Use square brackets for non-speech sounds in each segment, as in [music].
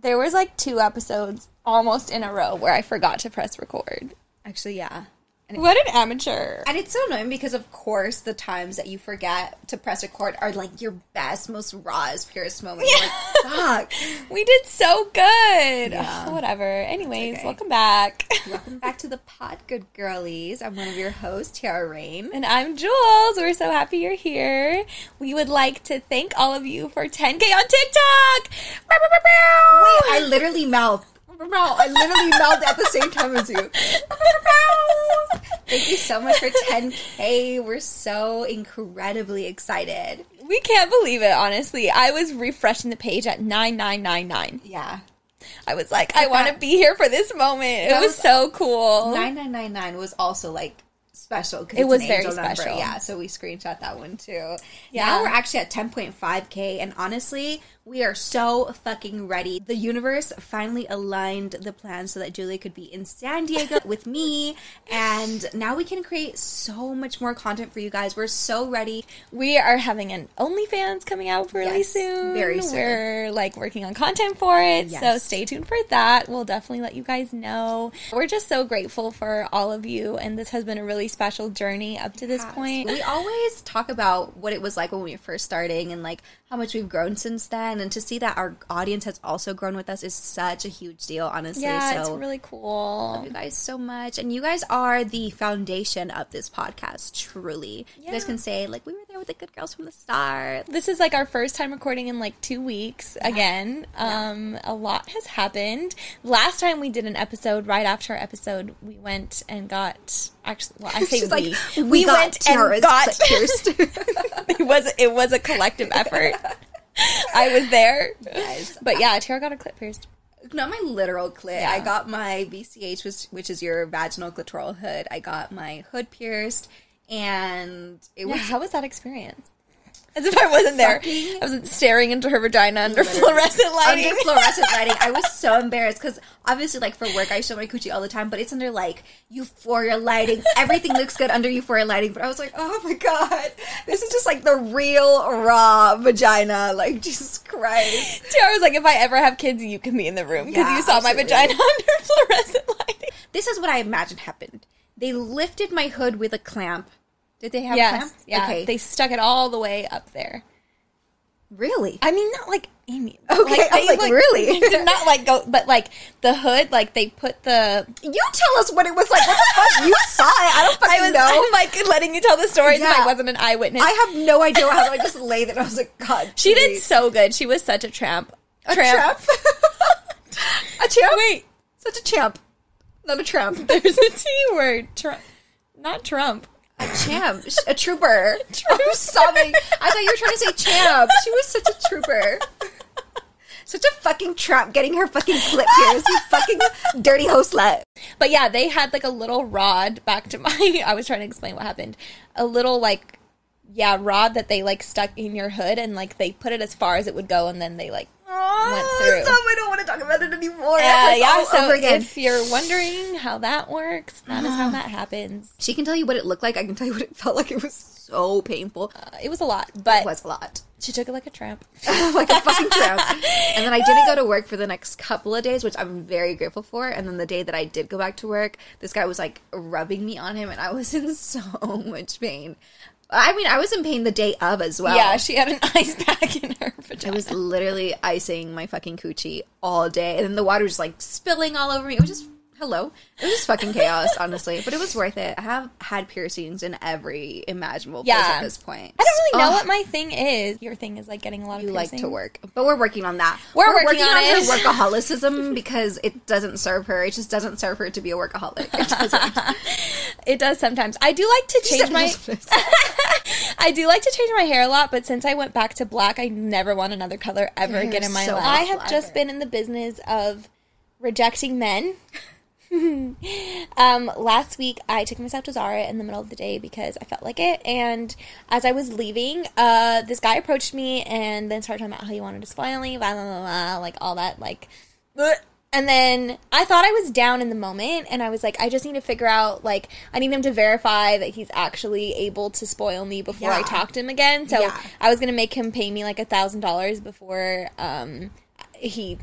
There was like two episodes almost in a row where I forgot to press record. Actually, yeah. And, What an amateur. and it's so annoying because, of course, the times that you forget to press record are like your best, most rawest, purest moments. You're Like, [laughs] fuck. We did so good. Yeah. [sighs] Whatever. Anyways, okay. welcome back. Welcome back to the pod, good girlies. I'm one of your hosts, Tyhara Rain. And I'm Jules. We're so happy you're here. We would like to thank all of you for 10K on TikTok. Bow. I literally mouth. I literally mouthed at the same time as you. Thank you so much for 10K. We're so incredibly excited. We can't believe it, honestly. I was refreshing the page at 9999. Yeah. I was like, I want to be here for this moment. It was, was- so cool. 9999 was also like special because It was very special. Yeah, so we screenshot that one too. Yeah. Now we're actually at 10.5k, and honestly, we are so fucking ready. The universe finally aligned the plans so that Julie could be in San Diego with me, and now we can create so much more content for you guys. We're so ready. We are having an OnlyFans coming out really Yes, soon. very soon. We're like working on content for it, so stay tuned for that. We'll definitely let you guys know. We're just so grateful for all of you, and this has been a really special journey up to this point. We always talk about what it was like when we were first starting and like how much we've grown since then. And to see that our audience has also grown with us is such a huge deal, honestly. yeah, so it's really cool. Love you guys so much. And you guys are the foundation of this podcast, truly. You guys can say, like, we were there with the good girls from the start. This is like our first time recording in like two weeks again. Um, a lot has happened. Last time we did an episode, right after our episode, we went and got actually. Well, I [laughs] say She's we. like, we, got Tyhara's got. pierced. [laughs] [laughs] it was it was a collective effort. I was there, Yes. but yeah, Tara got a clip pierced. Not my literal clit. Yeah. I got my VCH, which, which is your vaginal clitoral hood. I got my hood pierced, and it Yeah, was how was that experience? As if I wasn't there. Fucking- I wasn't staring into her vagina under Literally. fluorescent lighting. Under [laughs] fluorescent lighting. I was so embarrassed because obviously, like for work, I show my coochie all the time, but it's under like euphoria lighting. Everything looks good under euphoria lighting. But I was like, oh my god, this is just like the real raw vagina. Like Jesus Christ. Tara was like, if I ever have kids, you can be in the room because Yeah, you saw my vagina [laughs] under fluorescent lighting. This is what I imagine happened. They lifted my hood with a clamp. Did they have Yes, yeah. Okay. They stuck it all the way up there. really? I mean, not like Amy. Okay, I was like, really? they did not like go, but like the hood, like they put the. you tell us what it was like. What the fuck? You saw it. I don't [laughs] fucking I was know. I'm like letting you tell the story Yeah. I wasn't an eyewitness. I have no idea how I just lay there. I was like, God. [laughs] she did so good. She was such a tramp. A tramp. [laughs] a champ. Wait, Such a champ. Not a tramp. there's a T word. Trump, not Trump. A champ. A trooper. I was sobbing. I thought you were trying to say champ. She was such a trooper. Such a fucking tramp getting her fucking clip here. You fucking dirty hoe slut. But yeah, they had like a little rod back to my. [laughs] I was trying to explain what happened. A little like, yeah, rod that they like stuck in your hood and like they put it as far as it would go and then they like went through. Stop, I don't want to talk about it anymore. Uh, yeah, so again. if you're wondering how that works, that is how [sighs] that happens. she can tell you what it looked like. I can tell you what it felt like. It was so painful. Uh, it was a lot, but It was a lot. she took it like a tramp. [laughs] like a fucking tramp. And then I didn't go to [laughs] work for the next couple of days, which I'm very grateful for. And then the day that I did go back to work, this guy was like rubbing me on him, and I was in [laughs] so much pain. I mean, I was in pain the day of as well. Yeah, she had an [laughs] ice pack in her I was literally icing my fucking coochie all day, and then the water was like spilling all over me. It was just hello. It was fucking chaos, honestly. But it was worth it. I have had piercings in every imaginable place Yeah. at this point. I don't really know Ugh. what my thing is. Your thing is like getting a lot of you like to work, but we're working on that. We're working on her it. workaholicism because it doesn't serve her. It just doesn't serve her to be a workaholic. It. [laughs] It does sometimes. I do like to change my. [laughs] I do like to change my hair a lot, but since I went back to black, I never want another color ever again in my so life. I have just been in the business of rejecting men. [laughs] um, last week, I took myself to Zara in the middle of the day because I felt like it. And as I was leaving, uh, this guy approached me and then started talking about how he wanted to spoil me, blah, blah, blah, blah, like all that, like. bleh. And then I thought I was down in the moment, and I was like, I just need to figure out, like, I need him to verify that he's actually able to spoil me before I talk to him again. So Yeah. I was gonna make him pay me like a thousand dollars before um he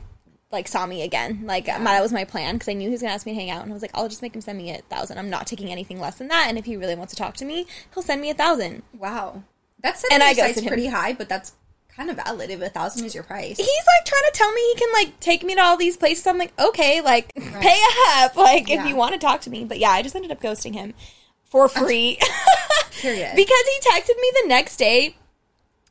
like saw me again. Like my, that was my plan because I knew he was gonna ask me to hang out, and I was like, I'll just make him send me a thousand. I'm not taking anything less than that. And if he really wants to talk to me, he'll send me a thousand. Wow. That's And I him. pretty high, but that's kind of valid if a thousand is your price. He's like trying to tell me he can like take me to all these places. I'm like, okay, like [laughs] pay up, like if you want to talk to me. But yeah, I just ended up ghosting him for [laughs] free. [laughs] Period. because he texted me the next day.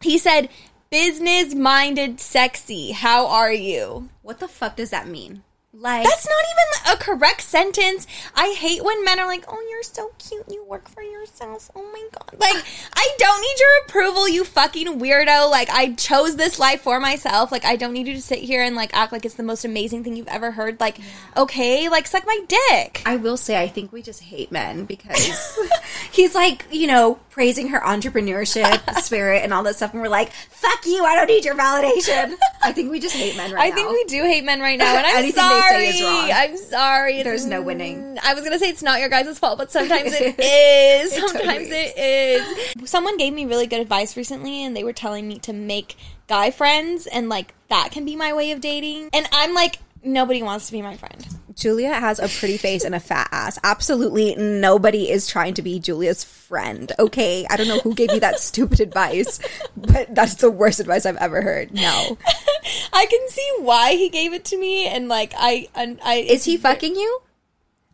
He said, "Business minded, sexy. How are you?" what the fuck does that mean? Like That's not even a correct sentence. I hate when men are like, "Oh, you're so cute. You work for yourself." Oh my god. Like, [laughs] I don't need your approval, you fucking weirdo. Like, I chose this life for myself. Like, I don't need you to sit here and like act like it's the most amazing thing you've ever heard. Like, okay, like suck my dick. I will say, I think we just hate men because [laughs] [laughs] he's like, you know, praising her entrepreneurship [laughs] spirit and all that stuff, and we're like, "Fuck you! I don't need your validation." I think we just hate men right I now. I think we do hate men right now, and I'm Anything sorry. they say is wrong. I'm sorry. It's- There's no winning. I was gonna say it's not your guys' fault, but sometimes it [laughs] is. It Sometimes totally it is. Someone gave me really good advice recently, and they were telling me to make guy friends, and like that can be my way of dating. And I'm like, nobody wants to be my friend. Julia has a pretty face and a fat ass. Absolutely nobody is trying to be Julia's friend. Okay, I don't know who gave you that [laughs] stupid advice, but that's the worst advice I've ever heard. No, [laughs] I can see why he gave it to me, and like I, and I is he fucking you?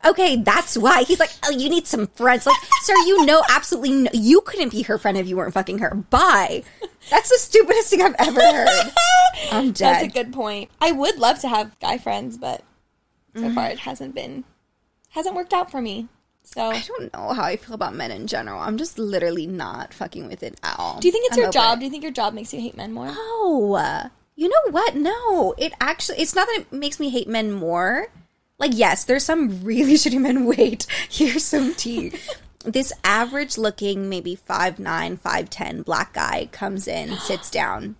Okay, that's why he's like, oh, you need some friends. Like, sir, you know, absolutely, no, you couldn't be her friend if you weren't fucking her. Bye. That's the stupidest thing I've ever heard. [laughs] I'm dead. That's a good point. I would love to have guy friends, but so mm-hmm. far it hasn't been, hasn't worked out for me. So, I don't know how I feel about men in general. I'm just literally not fucking with it at all. do you think it's I'm your job? it. Do you think your job makes you hate men more? Oh, You know what? No. It actually it's not that it makes me hate men more. Like yes, there's some really [laughs] shitty men. Wait, here's some tea. [laughs] this average looking, maybe 5'9, 5'10 black guy comes in, [gasps] sits down.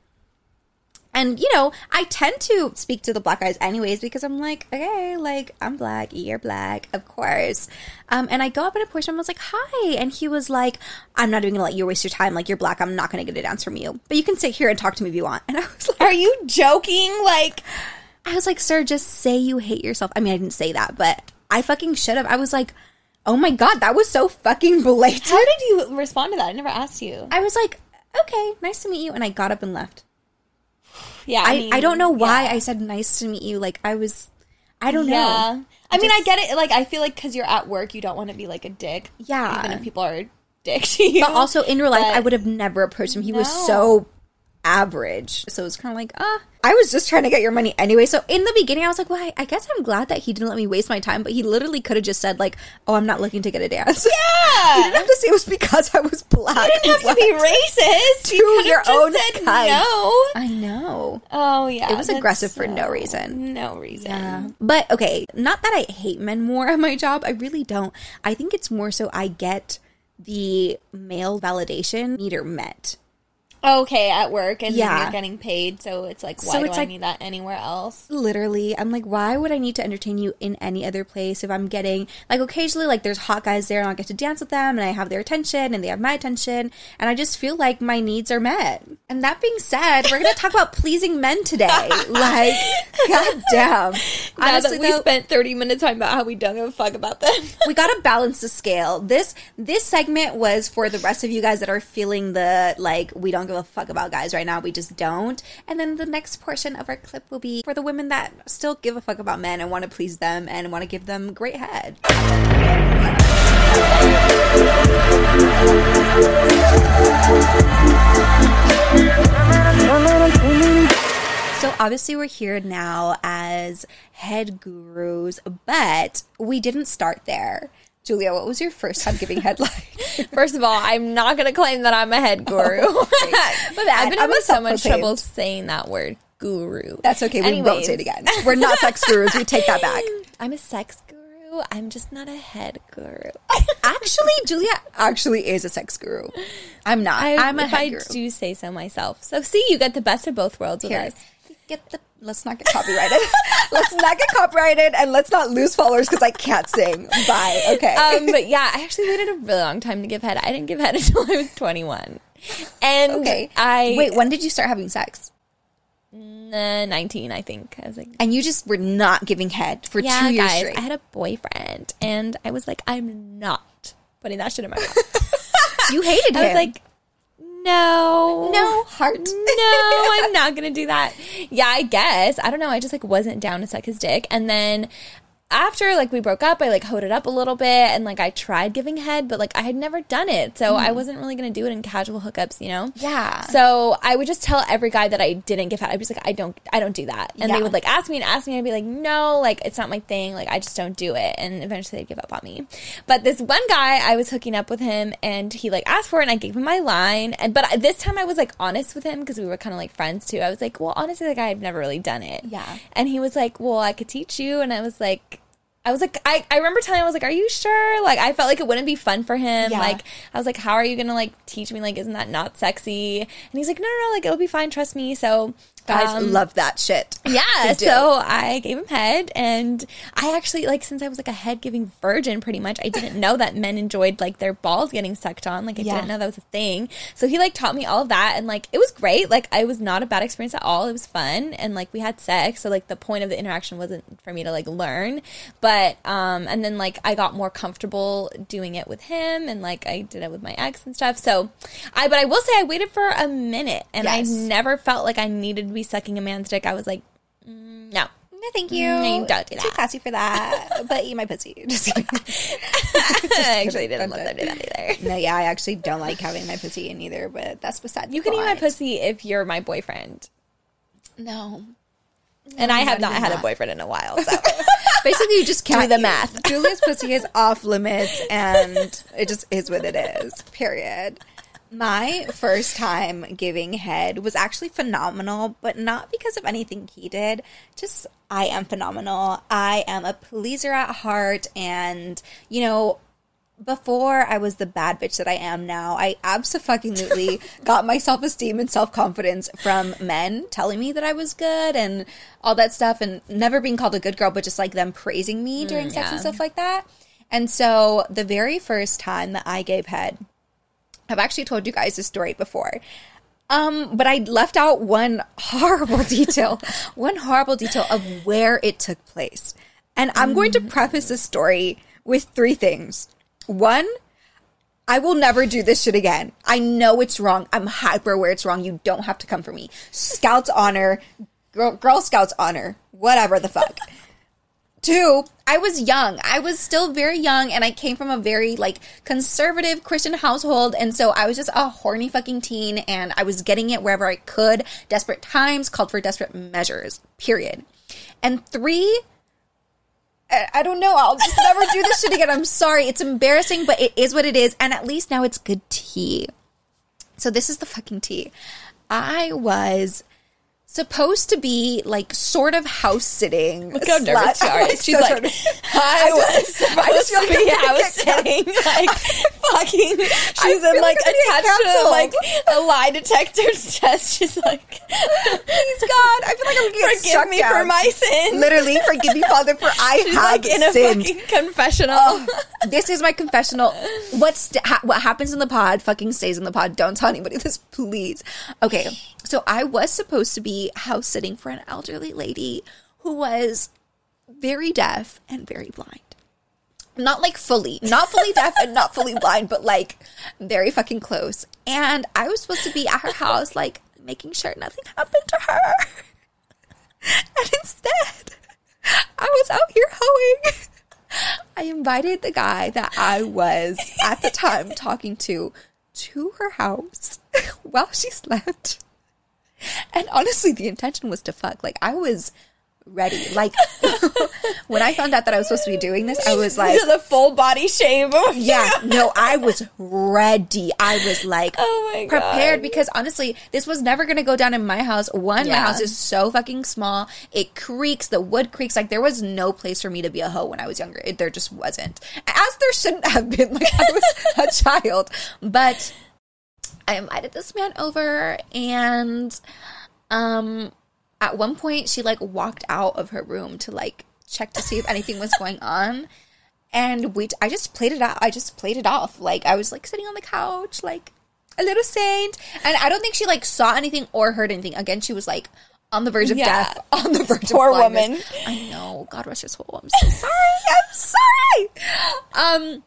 And you know, I tend to speak to the black guys anyways because I'm like, okay, like I'm black, you're black, of course. Um, and I go up and approach him. I was like, hi, and he was like, I'm not even gonna let you waste your time. Like you're black, I'm not gonna get a dance from you, but you can sit here and talk to me if you want. [laughs] And I was like, Are you joking? Like, I was like, sir, just say you hate yourself. I mean, I didn't say that, but I fucking should have. I was like, oh my god, that was so fucking [laughs] blatant. how did you respond to that? I never asked you. I was like, okay, nice to meet you, and I got up and left. Yeah, I, mean, I don't know why yeah. I said nice to meet you. Like I was, I don't Yeah. know. I mean, I get it. Like, I feel like because you're at work, you don't want to be like a dick. Yeah. Even if people are dick to you. But also in real life, But- I would have never approached him. He was so average. So it was kind of like, ah, I was just trying to get your money anyway. So in the beginning, I was like, well, I, guess I'm glad that he didn't let me waste my time. But he literally could have just said like, oh, I'm not looking to get a dance. he [laughs] Yeah. didn't have to say it was because I was black. You didn't have to be racist. To You your own said kind. No. I know. Oh yeah, It was aggressive for no reason. No reason. But okay, not that I hate men more at my job. I really don't. I think it's more so I get the male validation meter met. Okay, at work and Yeah. you're getting paid, so it's like, why So do it's I need that anywhere else? Literally, I'm like, why would I need to entertain you in any other place if I'm getting like occasionally like there's hot guys there and I'll get to dance with them and I have their attention and they have my attention and I just feel like my needs are met. And that being said, we're gonna talk about pleasing men today. [laughs] Like, goddamn. Now Honestly, that we though, spent 30 minutes talking about how we don't give a fuck about them. [laughs] we gotta balance the scale. This this segment was for the rest of you guys that are feeling the like we don't give a fuck about guys right now. We just don't. And then the next portion of our clip will be for the women that still give a fuck about men and want to please them and want to give them great head. So obviously we're here now as head gurus, but we didn't start there. Julia, what was your first time giving head like? [laughs] First of all, I'm not going to claim that I'm a head guru. Oh, My [laughs] bad. I've been I'm having so much trouble saying that word, guru. That's okay. We won't say it again. We're not sex gurus. We take that back. [laughs] I'm a sex guru. I'm just not a head guru. Actually, Julia actually is a sex guru. I'm not. I, I'm a head I guru. do say so myself. So see, you get the best of both worlds with Here, us. get the. Let's not get copyrighted. [laughs] let's not get copyrighted, and let's not lose followers because I can't sing. Bye. Okay. Um, but yeah, I actually waited a really long time to give head. I didn't give head [laughs] until I was 21. And okay. I wait. When did you start having sex? uh, 19, I think. I was like, And you just were not giving head for yeah, two years guys, straight. I had a boyfriend, and I was like, I'm not putting that shit in my mouth. [laughs] you hated him. I was like, no, no heart. no, [laughs] I'm not gonna do that. Yeah, I guess. I don't know. I just like wasn't down to suck his dick. And then after like we broke up, I like hoed it up a little bit and like I tried giving head, but like I had never done it. So I hmm. wasn't really gonna do it in casual hookups, you know? Yeah. So I would just tell every guy that I didn't give head. I'd be just like, I don't I don't do that. And Yeah. they would like ask me and ask me and I'd be like, No, like it's not my thing. Like I just don't do it. And eventually they'd give up on me. But this one guy, I was hooking up with him and he like asked for it and I gave him my line. And but this time I was like honest with him because we were kind of like friends too. I was like, Well, honestly, like I've never really done it. Yeah. And he was like, Well, I could teach you. And I was like, I was like, I, I remember telling him, I was like, Are you sure? Like, I felt like it wouldn't be fun for him. Yeah. Like, I was like, How are you gonna like teach me? Like, isn't that not sexy? And he's like, No, no, no, like, it'll be fine. Trust me. So, Guys um, love that shit. [laughs] yeah, so I gave him head, and I actually like since I was like a head giving virgin, pretty much. I didn't know that men enjoyed like their balls getting sucked on. Like I Yeah. didn't know that was a thing. So he like taught me all of that, and like it was great. Like I was not a bad experience at all. It was fun, and like we had sex. So like the point of the interaction wasn't for me to like learn, but um, and then like I got more comfortable doing it with him, and like I did it with my ex and stuff. So I, but I will say I waited for a minute, and Yes. I never felt like I needed to be sucking a man's dick. I was like, mm, no. No, thank you. Mm, don't do Too classy for that. [laughs] but eat my pussy. [laughs] Just [laughs] kidding. I actually didn't let them do that either. no, yeah, I actually don't like having my pussy in either, but that's beside You can eat my pussy if you're my boyfriend. No. And I have not had a boyfriend in a while, so Basically, you just can't do the math. Julia's pussy is off limits, and it just is what it is. Period. My first time giving head was actually phenomenal, but not because of anything he did. Just I am phenomenal. I am a pleaser at heart, and you know, before I was the bad bitch that I am now, I absolutely [laughs] got my self esteem and self confidence from men telling me that I was good and all that stuff, and never being called a good girl, but just like them praising me during mm, sex and stuff like that. And so the very first time that I gave head, I've actually told you guys this story before. Um, but I left out one horrible [laughs] detail, one horrible detail of where it took place. And I'm going to preface this story with three things. One, I will never do this shit again. I know it's wrong. I'm hyper aware it's wrong. You don't have to come for me. Scouts honor, Girl, Girl Scouts honor, whatever the fuck. Two, I was young. I was still very young and I came from a very like conservative Christian household and so I was just a horny fucking teen and I was getting it wherever I could. Desperate times called for desperate measures. Period. And three, I don't know. I'll just never do this shit again. I'm sorry. It's embarrassing, but it is what it is. And at least now it's good tea. So this is the fucking tea. I was supposed to be like sort of house sitting. Look how nervous you are. [laughs] She's like, I was supposed to be house sitting, [laughs] like fucking. [laughs] She's in like like attached to like a lie detector test. She's like, Please God, I feel like I'm getting forgive me down. for my sins. Literally, forgive me, Father, for I She's have like in a fucking confessional. Oh, this is my confessional. What's ha- what happens in the pod fucking stays in the pod. Don't tell anybody this, please. Okay, so I was supposed to be house sitting for an elderly lady who was very deaf and very blind. Not like fully, not fully deaf and not fully blind, but like very fucking close. And I was supposed to be at her house, like making sure nothing happened to her. And instead, I was out here hoeing. I invited the guy that I was at the time talking to to her house [laughs] while she slept. And honestly, the intention was to fuck. Like, I was ready. Like, [laughs] when I found out that I was supposed to be doing this, I was like, the full body shave. yeah, no, I was ready. I was like, Oh my God. prepared because honestly, this was never going to go down in my house. One, my house is so fucking small. It creaks, the wood creaks. Like, there was no place for me to be a hoe when I was younger. It, there just wasn't. As there shouldn't have been. Like, I was a [laughs] child. But I invited this man over and, um, at one point she like walked out of her room to like check to see if anything was going on and we i just played it out i just played it off like i was like sitting on the couch like a little saint and i don't think she like saw anything or heard anything again she was like on the verge of Yeah. death, [laughs] on the verge Poor of blindness. woman. I know. God rest his soul. I'm so [laughs] sorry. I'm sorry. Um,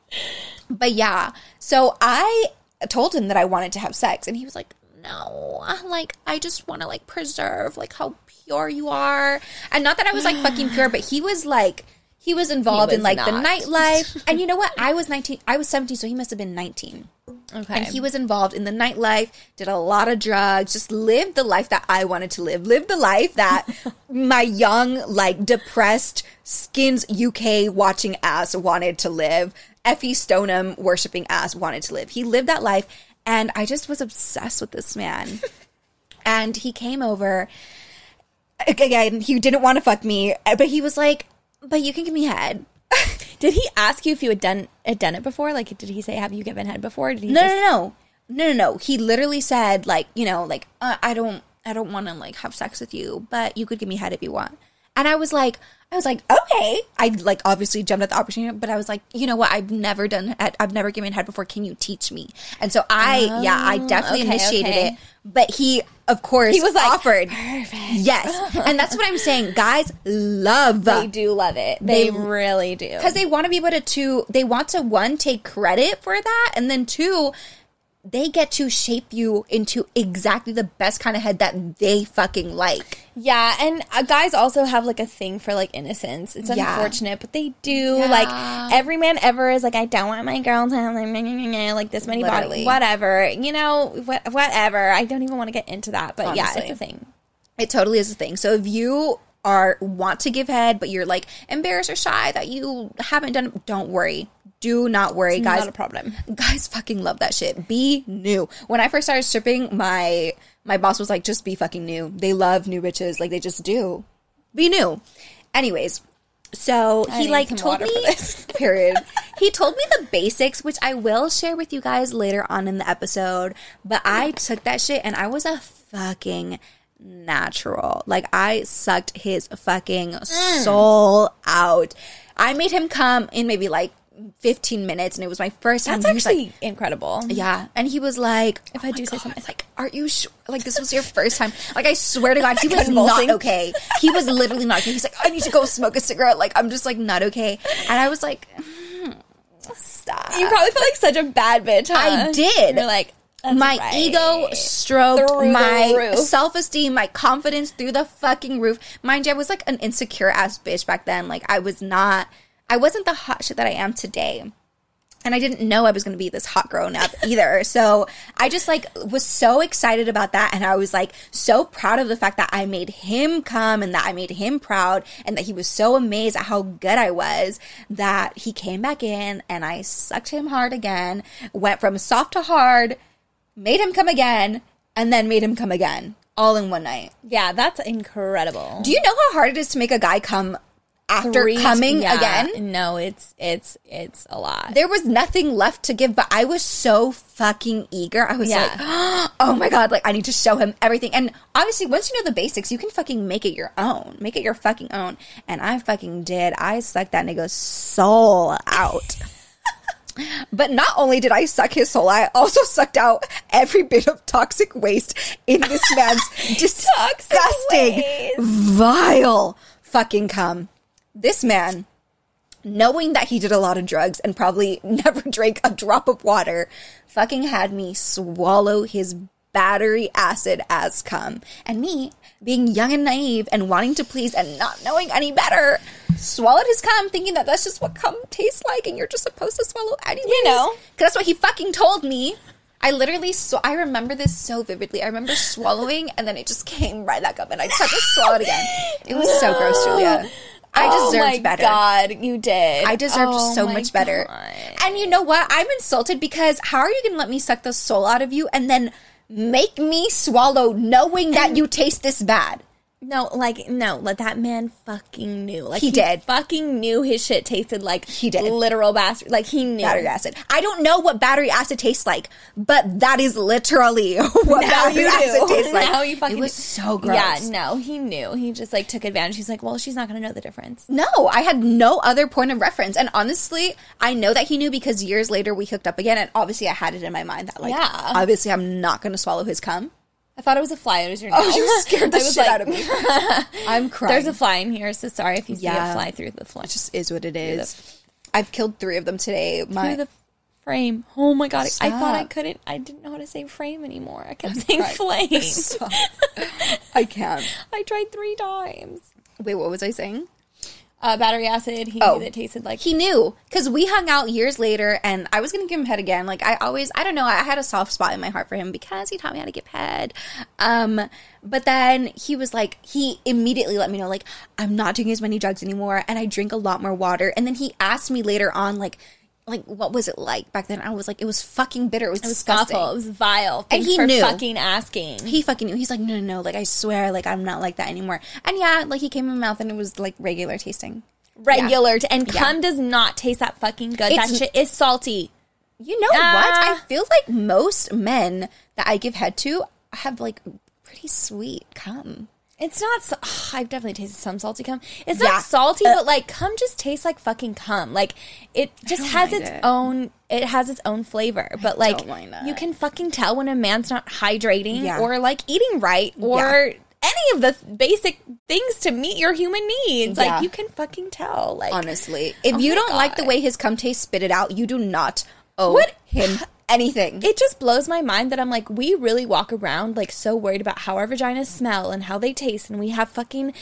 but yeah. So I told him that I wanted to have sex, and he was like, "No, like I just want to like preserve like how pure you are." And not that I was like fucking pure, but he was like. He was involved in was like not. the nightlife. [laughs] and you know what? I was 19. I was 17, so he must have been 19. Okay. And he was involved in the nightlife, did a lot of drugs, just lived the life that I wanted to live. Lived the life that [laughs] my young, like depressed, skins UK watching ass wanted to live. Effy Stonem worshipping ass wanted to live. He lived that life. And I just was obsessed with this man. [laughs] and he came over. Again, he didn't want to fuck me, but he was like, but you can give me head. [laughs] Did he ask you if you had done had done it before? Like, did he say, "Have you given head before?" Did he? No, just- no, no, no, no, no. He literally said, like, you know, like, uh, I don't, I don't want to like have sex with you, but you could give me head if you want. And I was like, I was like, okay. I like obviously jumped at the opportunity, but I was like, you know what? I've never done, I've never given head before. Can you teach me? And so I, yeah, I oh, definitely Oh, okay, initiated okay. it. But he, of course, He was like, offered. Perfect. Yes, and that's what I'm saying. [laughs] Guys love They do love it. They, They- really do. because they want to be able to, to they want to one take credit for that and then two they get to shape you into exactly the best kind of head that they fucking like Yeah, and uh, guys also have like a thing for like innocence. It's Yeah. unfortunate, but they do. Yeah. Like every man ever is like, I don't want my girl to have like, meh, meh, meh, meh, like this many Literally. body, whatever. You know, wh- whatever. I don't even want to get into that, but yeah, it's a thing. it totally is a thing so if you are want to give head but you're like embarrassed or shy that you haven't done it, don't worry do not worry guys Not a problem. guys fucking love that shit. Be new. When I first started stripping, my my boss was like, just be fucking new. They love new bitches. Like they just do. Be new. Anyways, so he like told me [laughs] period. he told me the basics, which I will share with you guys later on in the episode. But I took that shit and I was a fucking natural. Like I sucked his fucking Mm. soul out. I made him come in maybe like 15 minutes and it was my first time. That's was like- actually incredible. yeah, and he was like, If I do say something, it's like, are you sure? Like this was your [laughs] first time? Like I swear to God, he was not okay. He was literally not okay. He's like, I need to go smoke a cigarette. Like I'm just like not okay. And I was like, hmm, stop. You probably feel like such a bad bitch. Huh? I did. You're like that's my right. ego stroked Through my self esteem, my confidence through the fucking roof. Mind you, I was like an insecure ass bitch back then. Like I was not, I wasn't the hot shit that I am today. And I didn't know I was going to be this hot grown up [laughs] either. So I just like was so excited about that. And I was like so proud of the fact that I made him come and that I made him proud and that he was so amazed at how good I was that he came back in and I sucked him hard again, went from soft to hard, made him come again, and then made him come again all in one night. Yeah, that's incredible. Do you know how hard it is to make a guy come after Three- coming yeah, again? No, it's it's it's a lot. there was nothing left to give, but I was so fucking eager. I was Yeah. like, [gasps] oh my God, like I need to show him everything. And obviously, once you know the basics, you can fucking make it your own. Make it your fucking own. And I fucking did. I sucked that nigga's soul out. But not only did I suck his soul, I also sucked out every bit of toxic waste in this [laughs] man's disgusting, vile fucking cum. This man, knowing that he did a lot of drugs and probably [laughs] never drank a drop of water, fucking had me swallow his battery acid as cum. And me, being young and naive and wanting to please and not knowing any better, swallowed his cum thinking that that's just what cum tastes like and you're just supposed to swallow anyways. You know. Because that's what he fucking told me. I literally, sw- I remember this so vividly. I remember swallowing and then it just came right back up and I just had to swallow it again. It was so gross, [gasps] Julia. I oh deserved my better. God, you did. I deserved Oh so much better. God. And you know what? I'm insulted because how are you going to let me suck the soul out of you and then make me swallow knowing that you taste this bad? No, like no, like that man fucking knew. Like He did. Fucking knew his shit tasted like He did. literal bastard. Like he knew. Battery acid. I don't know what battery acid tastes like, but that is literally [laughs] what Now battery acid tastes like. now you fucking it was do. so gross. Yeah, no, he knew. He just like took advantage. He's like, well, she's not gonna know the difference. No, I had no other point of reference. And honestly, I know that he knew because years later we hooked up again. And obviously, I had it in my mind that, like, Yeah. obviously, I'm not going to swallow his cum. I thought it was a fly. It was your nail. Oh, you scared [laughs] the shit like- out of me. [laughs] I'm crying. There's a fly in here, so sorry if you see a fly through the fly. It just is what it is. I've killed three of them today. My through the frame. Oh my god! I thought I couldn't. I didn't know how to say frame anymore. I kept saying crying. flame. [laughs] Stop. I can't. I tried three times. Wait, what was I saying? Uh, battery acid. He Oh. that tasted like He knew because we hung out years later, and I was gonna give him head again. Like I always, I don't know, I had a soft spot in my heart for him because he taught me how to give head. Um, but then he was like, he immediately let me know, like, I'm not doing as many drugs anymore, and I drink a lot more water. And then he asked me later on, like, like what was it like back then? I was like, it was fucking bitter. It was, it was disgusting. awful. It was vile. And he knew. fucking asking. He fucking knew. He's like, no, no, no. Like, I swear, like, I'm not like that anymore. And yeah, like, he came in my mouth and it was like regular tasting. Regular to, and Yeah. cum does not taste that fucking good. It's- that shit is salty. You know what? Ah. I feel like most men that I give head to have like pretty sweet cum. It's not. [sighs] I've definitely tasted some salty cum. It's Yeah. not salty, Uh, but like cum just tastes like fucking cum. Like it just has its it. own. It has its own flavor, but like don't mind that. you can fucking tell when a man's not hydrating Yeah. or like eating right or any of the basic things to meet your human needs. Yeah. Like you can fucking tell. Like Honestly, if Oh you don't like the way his cum tastes, spit it out. You do not owe What? him anything. it just blows my mind that I'm like, we really walk around like so worried about how our vaginas smell and how they taste, and we have fucking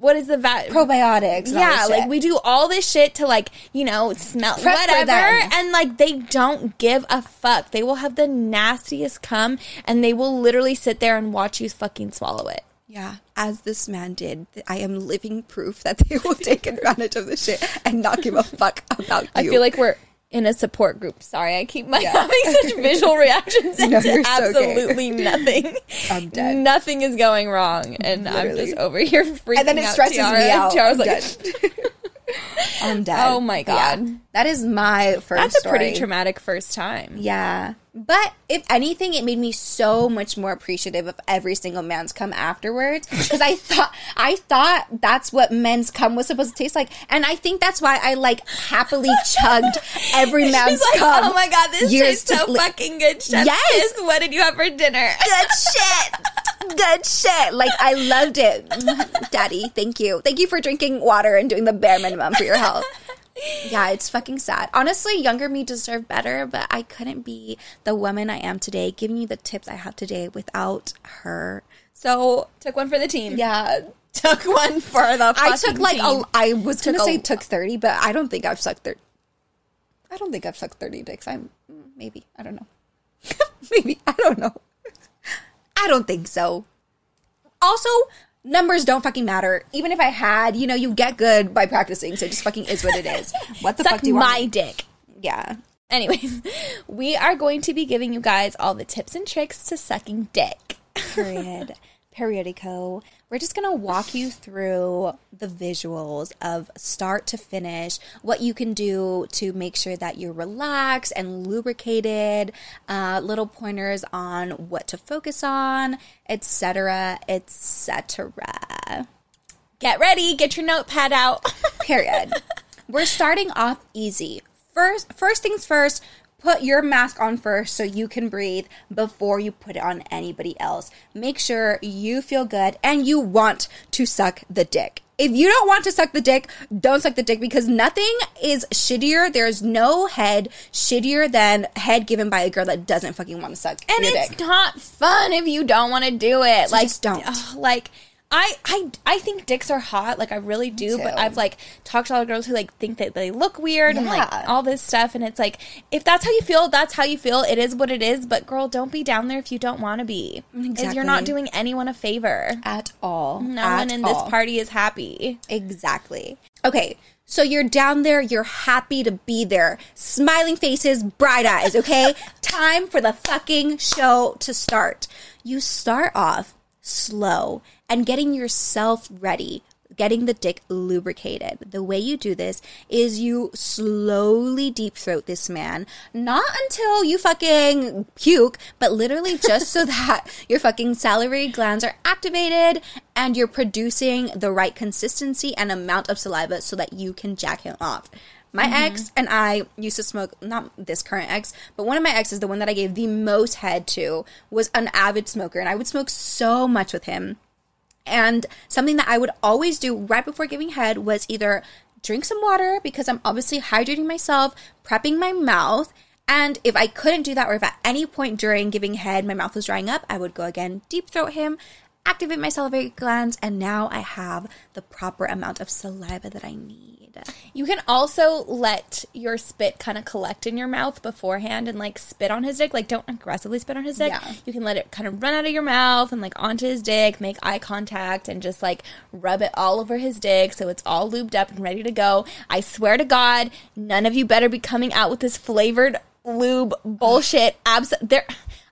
what is the va- Probiotics. Yeah, like we do all this shit to like you know smell Prep whatever, and like they don't give a fuck. They will have the nastiest cum, and they will literally sit there and watch you fucking swallow it. Yeah, as this man did, I am living proof that they will [laughs] take advantage of this shit and not give a fuck about you. I feel like we're in a support group. Sorry, I keep my [laughs] Yeah. having such visual reactions [laughs] No, into you're so absolutely nothing. I'm dead. Nothing is going wrong, and I'm just over here freaking out. and then it stresses Tyhara. me out. Tyhara's I'm like, dead. [laughs] I'm dead. Oh my God. Yeah. that is my first. that's a pretty traumatic first time. Yeah. But if anything, it made me so much more appreciative of every single man's cum afterwards. Because I [laughs] thought I thought that's what men's cum was supposed to taste like. And I think that's why I like happily [laughs] chugged every man's like, cum. oh my god, this tastes so li- fucking good. Chef's Yes! kiss. What did you have for dinner? Good shit. [laughs] Good shit. Like I loved it. [laughs] Daddy, thank you. Thank you for drinking water and doing the bare minimum for your health. Yeah, it's fucking sad. Honestly, younger me deserved better, but I couldn't be the woman I am today, giving you the tips I have today without her. So Took one for the team. yeah, [laughs] Took one for the. I took like team. a. I was gonna a- say took thirty, but I don't think I've sucked thirty. I don't think I've sucked thirty dicks. I'm maybe I don't know. [laughs] maybe I don't know. I don't think so. Also, numbers don't fucking matter. Even if I had, you know, you get good by practicing. So it just fucking is what it is. [laughs] What the Suck fuck do you want? my dick. Yeah. Anyways, [laughs] we are going to be giving you guys all the tips and tricks to sucking dick. period [laughs] periodico we're just gonna walk you through the visuals of start to finish what you can do to make sure that you're relaxed and lubricated uh, little pointers on what to focus on etc etc Get ready. Get your notepad out. [laughs] period we're starting off easy first first things first put your mask on first so you can breathe before you put it on anybody else make sure you feel good and you want to suck the dick if you don't want to suck the dick don't suck the dick because nothing is shittier there's no head shittier than head given by a girl that doesn't fucking want to suck and it's dick not fun if you don't want to do it. like, just don't. ugh, like. I, I I think dicks are hot, like I really do, but. I've like talked to a lot of girls who like think that they look weird and like all this stuff, and it's like if that's how you feel, that's how you feel. It is what it is. But girl, don't be down there if you don't want to be. 'Cause Exactly. You're not doing anyone a favor. at all No At one in all. this party is happy. Exactly. Okay, so you're down there, you're happy to be there. Smiling faces, bright eyes, okay? [laughs] Time for the fucking show to start. You start off slow and getting yourself ready. Getting the dick lubricated. The way you do this is you slowly deep throat this man, not until you fucking puke, but literally [laughs] just so that your fucking salivary glands are activated and you're producing the right consistency and amount of saliva so that you can jack him off. My mm-hmm. ex and I used to smoke, not this current ex, but one of my exes, the one that I gave the most head to, was an avid smoker. And I would smoke so much with him. And something that I would always do right before giving head was either drink some water because I'm obviously hydrating myself, prepping my mouth. And if I couldn't do that, or if at any point during giving head my mouth was drying up, I would go again, deep throat him, activate my salivary glands, and now I have the proper amount of saliva that I need. You can also let your spit kind of collect in your mouth beforehand and like spit on his dick. Like, don't aggressively spit on his dick. Yeah. You can let it kind of run out of your mouth and like onto his dick, make eye contact, and just like rub it all over his dick so it's all lubed up and ready to go. I swear to God, none of you better be coming out with this flavored lube bullshit. Abs- there.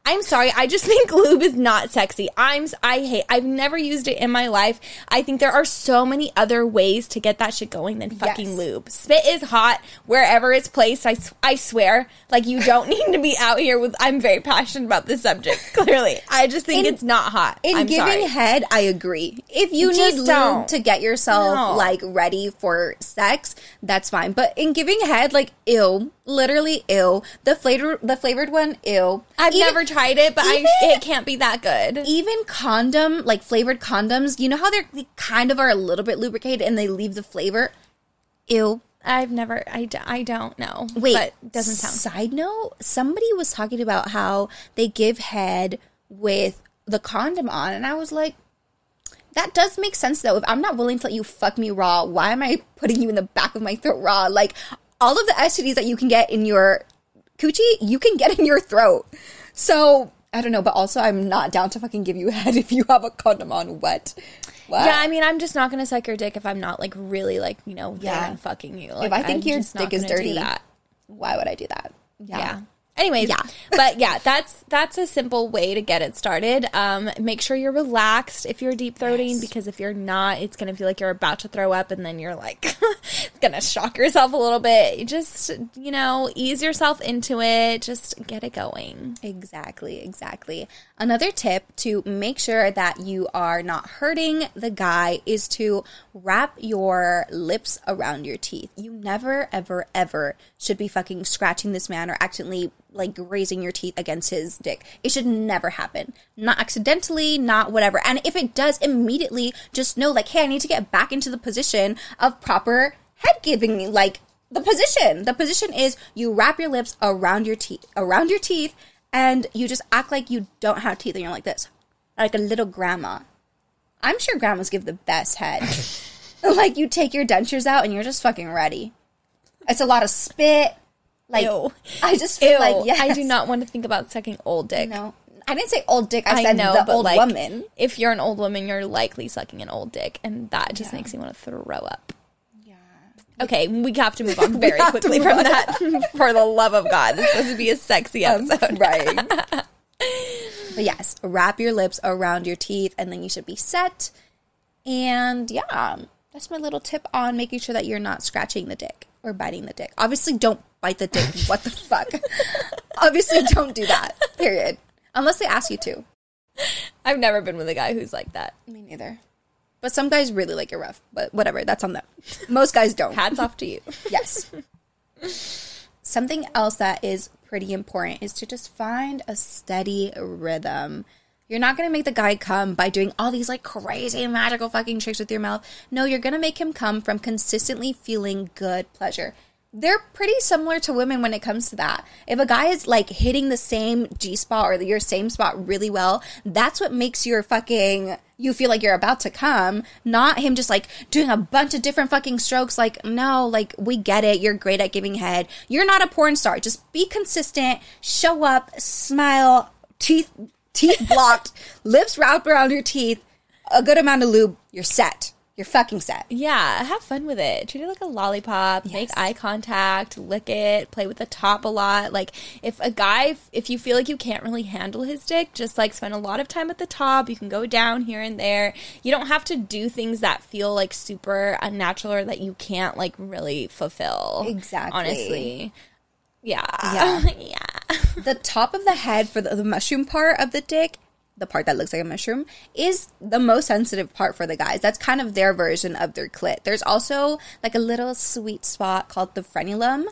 I'm sorry. I just [laughs] think lube is not sexy. I'm I hate. I've never used it in my life. I think there are so many other ways to get that shit going than fucking Yes. lube. Spit is hot wherever it's placed. I I swear. Like you don't [laughs] need to be out here with. I'm very passionate about this subject. [laughs] Clearly, I just think In- it's not hot. In I'm giving sorry. head, I agree. If you Just need lube don't. to get yourself No. like ready for sex, that's fine. But in giving head, like ew, literally ew. The flavor, the flavored one, ew. I've Even- never tried it, but I, it can't be that good. even condom, like flavored condoms. You know how they're they kind of are a little bit lubricated and they leave the flavor. Ew. I've never. I, d- I don't know. Wait, but doesn't sound. Side note: Somebody was talking about how they give head with the condom on, and I was like, that does make sense though. If I'm not willing to let you fuck me raw, why am I putting you in the back of my throat raw? Like all of the STDs that you can get in your coochie, you can get in your throat. So I don't know, but also I'm not down to fucking give you [laughs] head if you have a condom on. wet. What? Yeah, I mean, I'm just not gonna suck your dick if I'm not like really like you know Yeah. yeah fucking you. Like, if I think I'm your dick is dirty, that. Why would I do that? Yeah. Anyways, Yeah. [laughs] but yeah, that's that's a simple way to get it started. Um, make sure you're relaxed if you're deep throating Yes. because if you're not, it's gonna feel like you're about to throw up, and then you're like [laughs] it's gonna shock yourself a little bit. You just you know ease yourself into it. Just get it going. Exactly, exactly. Another tip to make sure that you are not hurting the guy is to wrap your lips around your teeth. You never, ever, ever should be fucking scratching this man or accidentally like grazing your teeth against his dick. It should never happen. Not accidentally, not whatever. And if it does, immediately just know like, hey, I need to get back into the position of proper head giving. Like, the position. The position is you wrap your lips around your teeth, around your teeth, and you just act like you don't have teeth, and you're like this, like a little grandma. I'm sure grandmas give the best head. [laughs] like you take your dentures out, and you're just fucking ready. It's a lot of spit. Like Ew. I just feel Ew, like yes. I do not want to think about sucking old dick. No, I didn't say old dick. I I said know, the old like, woman. if you're an old woman, you're likely sucking an old dick, and that just makes me want to throw up. Yeah. Okay, we have to move on [laughs] very quickly from on. that. [laughs] For the love of God, this is supposed to be a sexy um, episode. [laughs] right. but yes, wrap your lips around your teeth, and then you should be set. And yeah, that's my little tip on making sure that you're not scratching the dick or biting the dick. Obviously, don't bite the dick. what the fuck? [laughs] Obviously, don't do that. Period. Unless they ask you to. I've never been with a guy who's like that. Me neither. But some guys really like it rough. But whatever, that's on them. Most guys don't. Hats off to you. [laughs] Yes. Something else that is pretty important is to just find a steady rhythm. You're not going to make the guy come by doing all these like crazy magical fucking tricks with your mouth. No, you're going to make him come from consistently feeling good pleasure. They're pretty similar to women when it comes to that. If a guy is like hitting the same G spot or your same spot really well, that's what makes your fucking you feel like you're about to come, not him just like doing a bunch of different fucking strokes. Like, no, like, we get it. You're great at giving head. You're not a porn star. Just be consistent, show up, smile, teeth, teeth blocked, [laughs] lips wrapped around your teeth, a good amount of lube. You're set. You're fucking set. Yeah, have fun with it. Treat it like a lollipop. Make eye contact. Lick it. Play with the top a lot. Like if a guy, if you feel like you can't really handle his dick, just like spend a lot of time at the top. You can go down here and there. You don't have to do things that feel like super unnatural or that you can't like really fulfill. Exactly. Honestly. Yeah. Yeah. [laughs] yeah. The top of the head for the, the mushroom part of the dick, the part that looks like a mushroom, is the most sensitive part for the guys. That's kind of their version of their clit. There's also like a little sweet spot called the frenulum,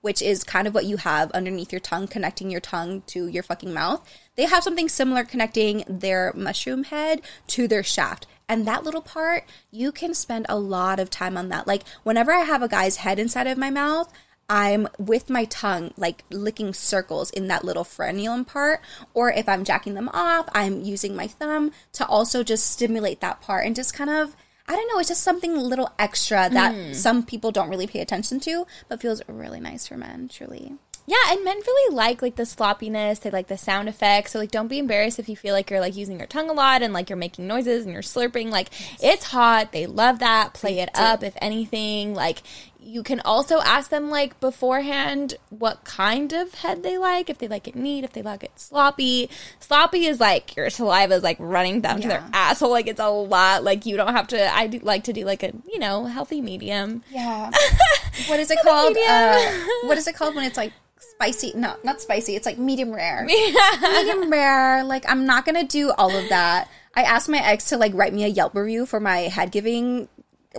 which is kind of what you have underneath your tongue, connecting your tongue to your fucking mouth. They have something similar connecting their mushroom head to their shaft. And that little part, you can spend a lot of time on that. Like, whenever I have a guy's head inside of my mouth, I'm with my tongue, like licking circles in that little frenulum part. Or if I'm jacking them off, I'm using my thumb to also just stimulate that part and just kind of, I don't know, it's just something a little extra that mm. some people don't really pay attention to, but feels really nice for men, truly. Yeah, and men really like like the sloppiness. They like the sound effects. So like, don't be embarrassed if you feel like you're like using your tongue a lot and like you're making noises and you're slurping. Like, it's hot. They love that. Play it up. If anything, like you can also ask them like beforehand what kind of head they like. If they like it neat. If they like it sloppy. Sloppy is like your saliva is like running down to their asshole. Like it's a lot. Like you don't have to. I do like to do like a you know healthy medium. Yeah. [laughs] what is it called? Uh, [laughs] what is it called when it's like spicy? No, not spicy. It's like medium rare. [laughs] medium rare. Like I'm not gonna do all of that. I asked my ex to like write me a Yelp review for my head giving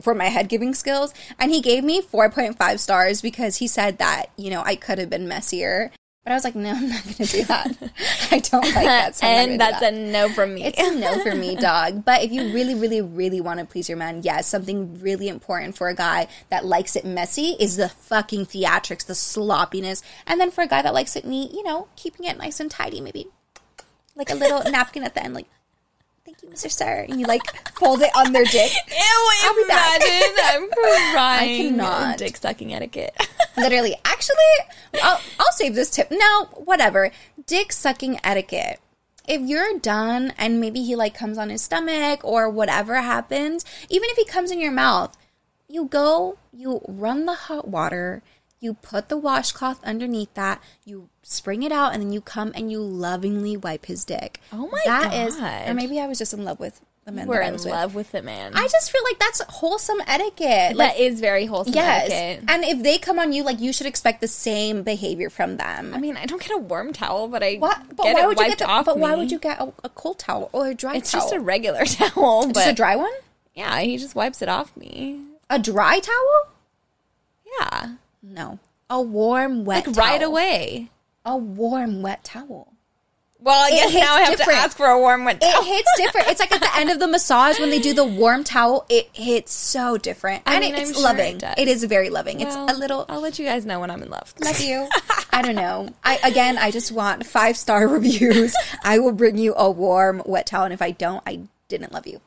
for my head giving skills and he gave me 4.5 stars because he said that you know i could have been messier but i was like no i'm not gonna do that [laughs] i don't like that so I'm not gonna and that's that. a no from me. It's a no for me, [laughs] dog. But if you really, really, really want to please your man, yes, something really important for a guy that likes it messy is the fucking theatrics, the sloppiness. And then for a guy that likes it neat, you know, keeping it nice and tidy, maybe like a little [laughs] napkin at the end, like, you, Mr. Sir. And you like fold it on their dick. [laughs] Ew, be back. imagine. I'm crying. [laughs] I cannot. Dick sucking etiquette. [laughs] Literally. Actually, I'll, I'll save this tip. No, whatever. Dick sucking etiquette. If you're done and maybe he like comes on his stomach or whatever happens, even if he comes in your mouth, you go, you run the hot water, you put the washcloth underneath that, you spring it out, and then you come and you lovingly wipe his dick. Oh my That is, God. or maybe I was just in love with the men We're that I in with. love with the man. I just feel like that's wholesome etiquette. Like, that is very wholesome Yes. etiquette. And if they come on you, like you should expect the same behavior from them. I mean, I don't get a warm towel, but I what? But get why it would you wiped get? The, off but why would you get a, a cold towel or a dry It's towel? It's just a regular [laughs] towel, but Just a dry one? yeah, he just wipes it off me. A dry towel? Yeah, No. A warm, wet like right away. A warm, wet towel. Well, I guess now I have different. to ask for a warm wet It hits different. It's like at the end of the massage when they do the [laughs] warm towel. It hits so different, I and mean, it's sure loving. it it is very loving. Well, it's a little. I'll let you guys know when I'm in love. Love you. [laughs] I don't know. I again, I just want five star [laughs] reviews. I will bring you a warm, wet towel, and if I don't, I didn't love you.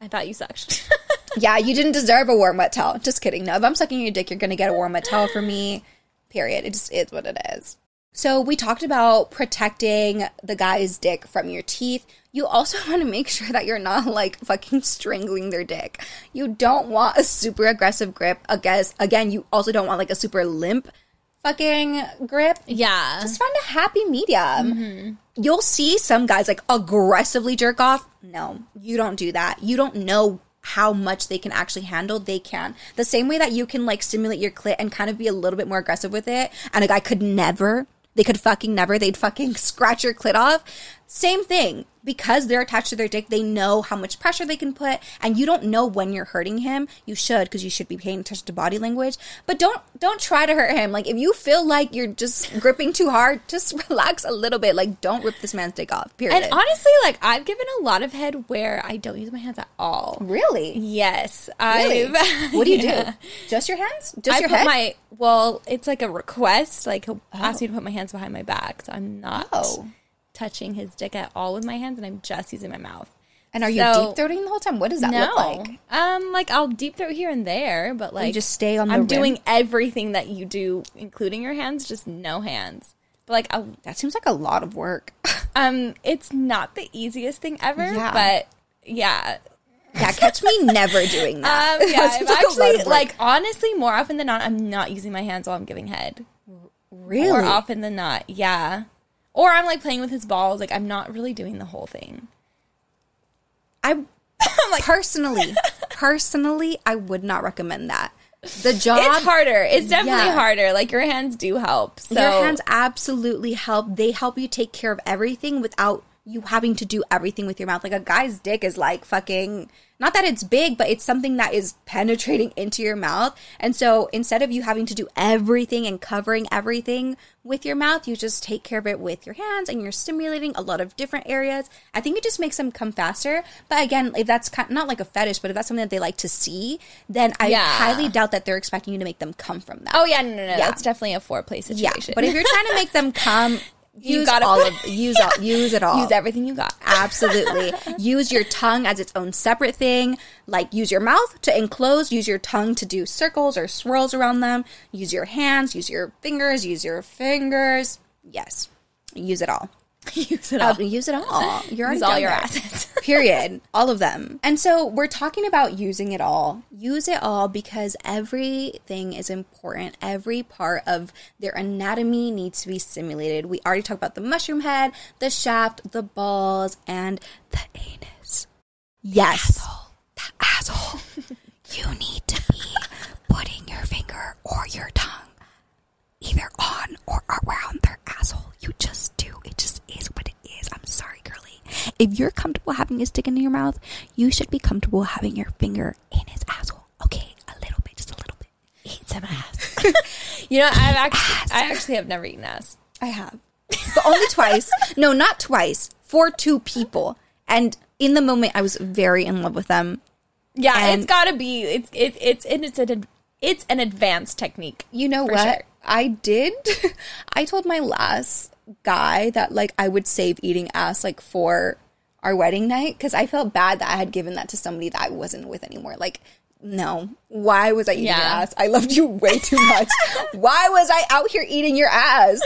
I thought you sucked. [laughs] Yeah, you didn't deserve a warm wet towel. Just kidding. No, if I'm sucking your dick, you're gonna get a warm wet towel from me. Period. It just is what it is. So we talked about protecting the guy's dick from your teeth. You also [laughs] want to make sure that you're not like fucking strangling their dick. You don't want a super aggressive grip. Again, you also don't want like a super limp fucking grip. yeah, Just find a happy medium. Mm-hmm. You'll see some guys like aggressively jerk off. No, you don't do that. You don't know how much they can actually handle. They can. The same way that you can like stimulate your clit and kind of be a little bit more aggressive with it, and a guy could never. They could fucking never. They'd fucking [laughs] scratch your clit off. Same thing. Because they're attached to their dick, they know how much pressure they can put, and you don't know when you're hurting him. You should, because you should be paying attention to body language. But don't don't try to hurt him. Like if you feel like you're just gripping too hard, just [laughs] relax a little bit. Like don't rip this man's dick off. Period. and honestly, like I've given a lot of head where I don't use my hands at all. really, Yes, really. I've. [laughs] what do you Yeah. do? Just your hands? Just I your put head? my well, it's like a request. Like he'll ask oh. me to put my hands behind my back, so I'm not Oh. Touching his dick at all with my hands, and I'm just using my mouth. and are you deep throating the whole time? What does that no, look like? um, like I'll deep throat here and there, but like just stay on the I'm rim? doing everything that you do, including your hands, just no hands. But like, I'll, That seems like a lot of work. [laughs] um, it's not the easiest thing ever, Yeah. but yeah. yeah, catch me never doing [laughs] that. Um, [laughs] yeah, I'm actually like honestly more often than not, I'm not using my hands while I'm giving head. really. More often than not, yeah. Or I'm like playing with his balls. Like I'm not really doing the whole thing. I [laughs] I'm like, personally, [laughs] personally, I would not recommend that. The job, it's harder. It's definitely Yeah. harder. Like your hands do help. So your hands absolutely help. They help you take care of everything without you having to do everything with your mouth. Like a guy's dick is like fucking not that it's big, but it's something that is penetrating into your mouth. And so instead of you having to do everything and covering everything with your mouth, you just take care of it with your hands and you're stimulating a lot of different areas. I think it just makes them come faster. But again, if that's kind not like a fetish, but if that's something that they like to see, then I Yeah. highly doubt that they're expecting you to make them come from that. Oh yeah, no, no, no. Yeah. That's definitely a foreplay situation. yeah. situation. But if you're trying to make them [laughs] come, You use gotta all of [laughs] use all, use it all. use everything you got. Absolutely. [laughs] use your tongue as its own separate thing. Like use your mouth to enclose, use your tongue to do circles or swirls around them. Use your hands, use your fingers, use your fingers. Yes. Use it all. [laughs] use it Uh, all. use it all. [laughs] You're already Use all your there. assets. [laughs] Period. All of them. And so we're talking about using it all. Use it all because everything is important. Every part of their anatomy needs to be stimulated. We already talked about the mushroom head, the shaft, the balls, and the anus. Yes. The asshole. you need to be putting your finger or your tongue either on or around their asshole. You just do. It just is what it is. I'm sorry, girly. If you're comfortable having a stick in your mouth, you should be comfortable having your finger in his asshole. Okay, a little bit, just a little bit. Eat some ass. [laughs] you know, I've actually, I actually have never eaten ass. I have, but only twice. No, not twice. For two people, and in the moment, I was very in love with them. Yeah, And- it's got to be. It's it, it's and it's an it's an advanced technique. You know For what? sure. I did. [laughs] I told my last guy that like I would save eating ass like for our wedding night because I felt bad that I had given that to somebody that I wasn't with anymore. Like, no, why was I eating Yeah. your ass? I loved you way too [laughs] much. why was I out here eating your ass?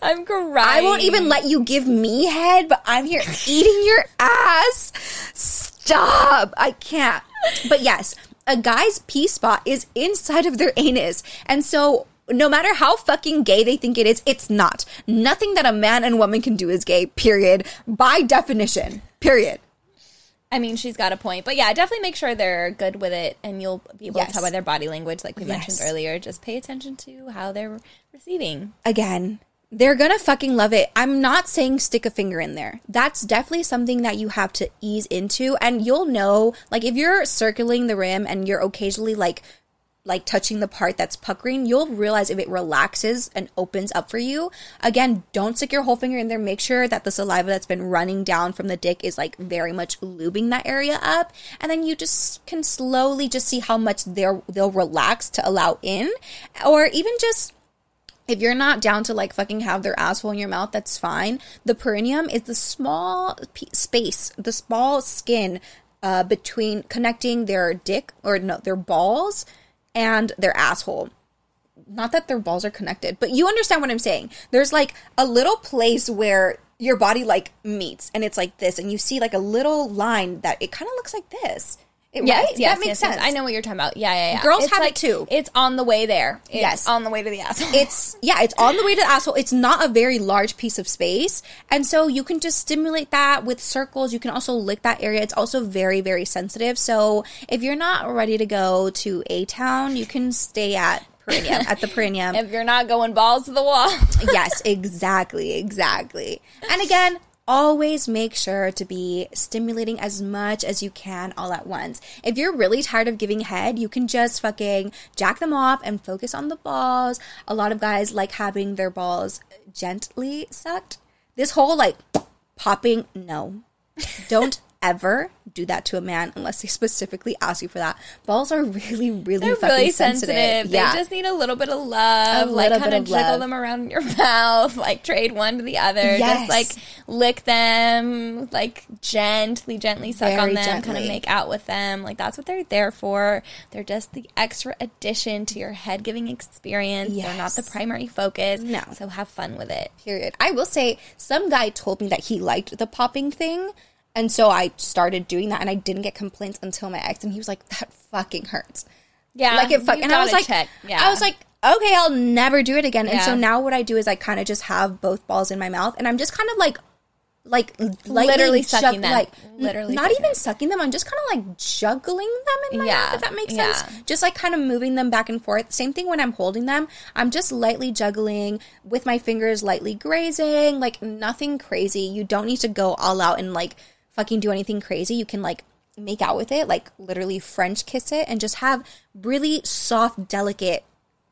I'm crying. I won't even let you give me head, but I'm here [laughs] eating your ass. Stop. I can't. But yes, a guy's pee spot is inside of their anus. And so no matter how fucking gay they think it is, it's not. Nothing that a man and woman can do is gay, period. By definition. Period. I mean, she's got a point, but yeah, definitely make sure they're good with it, and you'll be able Yes. to tell by their body language, like we mentioned earlier. Just pay attention to how they're receiving. again, they're gonna fucking love it. I'm not saying stick a finger in there. That's definitely something that you have to ease into, and you'll know. Like if you're circling the rim and you're occasionally like, like touching the part that's puckering, you'll realize if it relaxes and opens up for you. Again, don't stick your whole finger in there. Make sure that the saliva that's been running down from the dick is like very much lubing that area up, and then you just can slowly just see how much they'll relax to allow in, or even just if you're not down to like fucking have their asshole in your mouth, that's fine. The perineum is the small p- space, the small skin uh, between connecting their dick or no, their balls and their asshole. Not that their balls are connected, but you understand what I'm saying. There's like a little place where your body like meets and it's like this, and you see like a little line that it kind of looks like this. It, Yes, right? yes, that makes yes, sense. yes. I know what you're talking about. Yeah, yeah, yeah. Girls It's have it too. It's on the way there. It's Yes. on the way to the asshole. it's yeah, it's on the way to the asshole. It's not a very large piece of space, and so you can just stimulate that with circles. You can also lick that area. It's also very very sensitive. So if you're not ready to go to a town, you can stay at perineum at the [laughs] perineum. if you're not going balls to the wall. yes, exactly, exactly. And again, always make sure to be stimulating as much as you can all at once. If you're really tired of giving head, you can just fucking jack them off and focus on the balls. A lot of guys like having their balls gently sucked. This whole like popping, no. Don't ever do that to a man unless they specifically ask you for that. Balls are [laughs] really, really They're fucking really sensitive. sensitive. Yeah. They just need a little bit of love. A like kind of jiggle love. them around in your [laughs] mouth, like trade one to the other. Yes. Just like lick them, like gently, gently suck on Very them, kind of make out with them. Like that's what they're there for. They're just the extra addition to your head giving experience. They're not the primary focus. No. So have fun with it. period. I will say some guy told me that he liked the popping thing. And so I started doing that and I didn't get complaints until my ex and he was like, that fucking hurts. Yeah. like it fuck you've and I was like check. Yeah. I was like, okay, I'll never do it again. And so now what I do is I kind of just have both balls in my mouth and I'm just kind of like like Literally sucking them. like Literally not even sucking them. I'm just kind of like juggling them in my Yeah. mouth. If that makes Yeah. sense. Just like kind of moving them back and forth. Same thing when I'm holding them. I'm just lightly juggling with my fingers, lightly grazing. Like nothing crazy. You don't need to go all out and like fucking do anything crazy. You can like make out with it, like literally French kiss it, and just have really soft, delicate,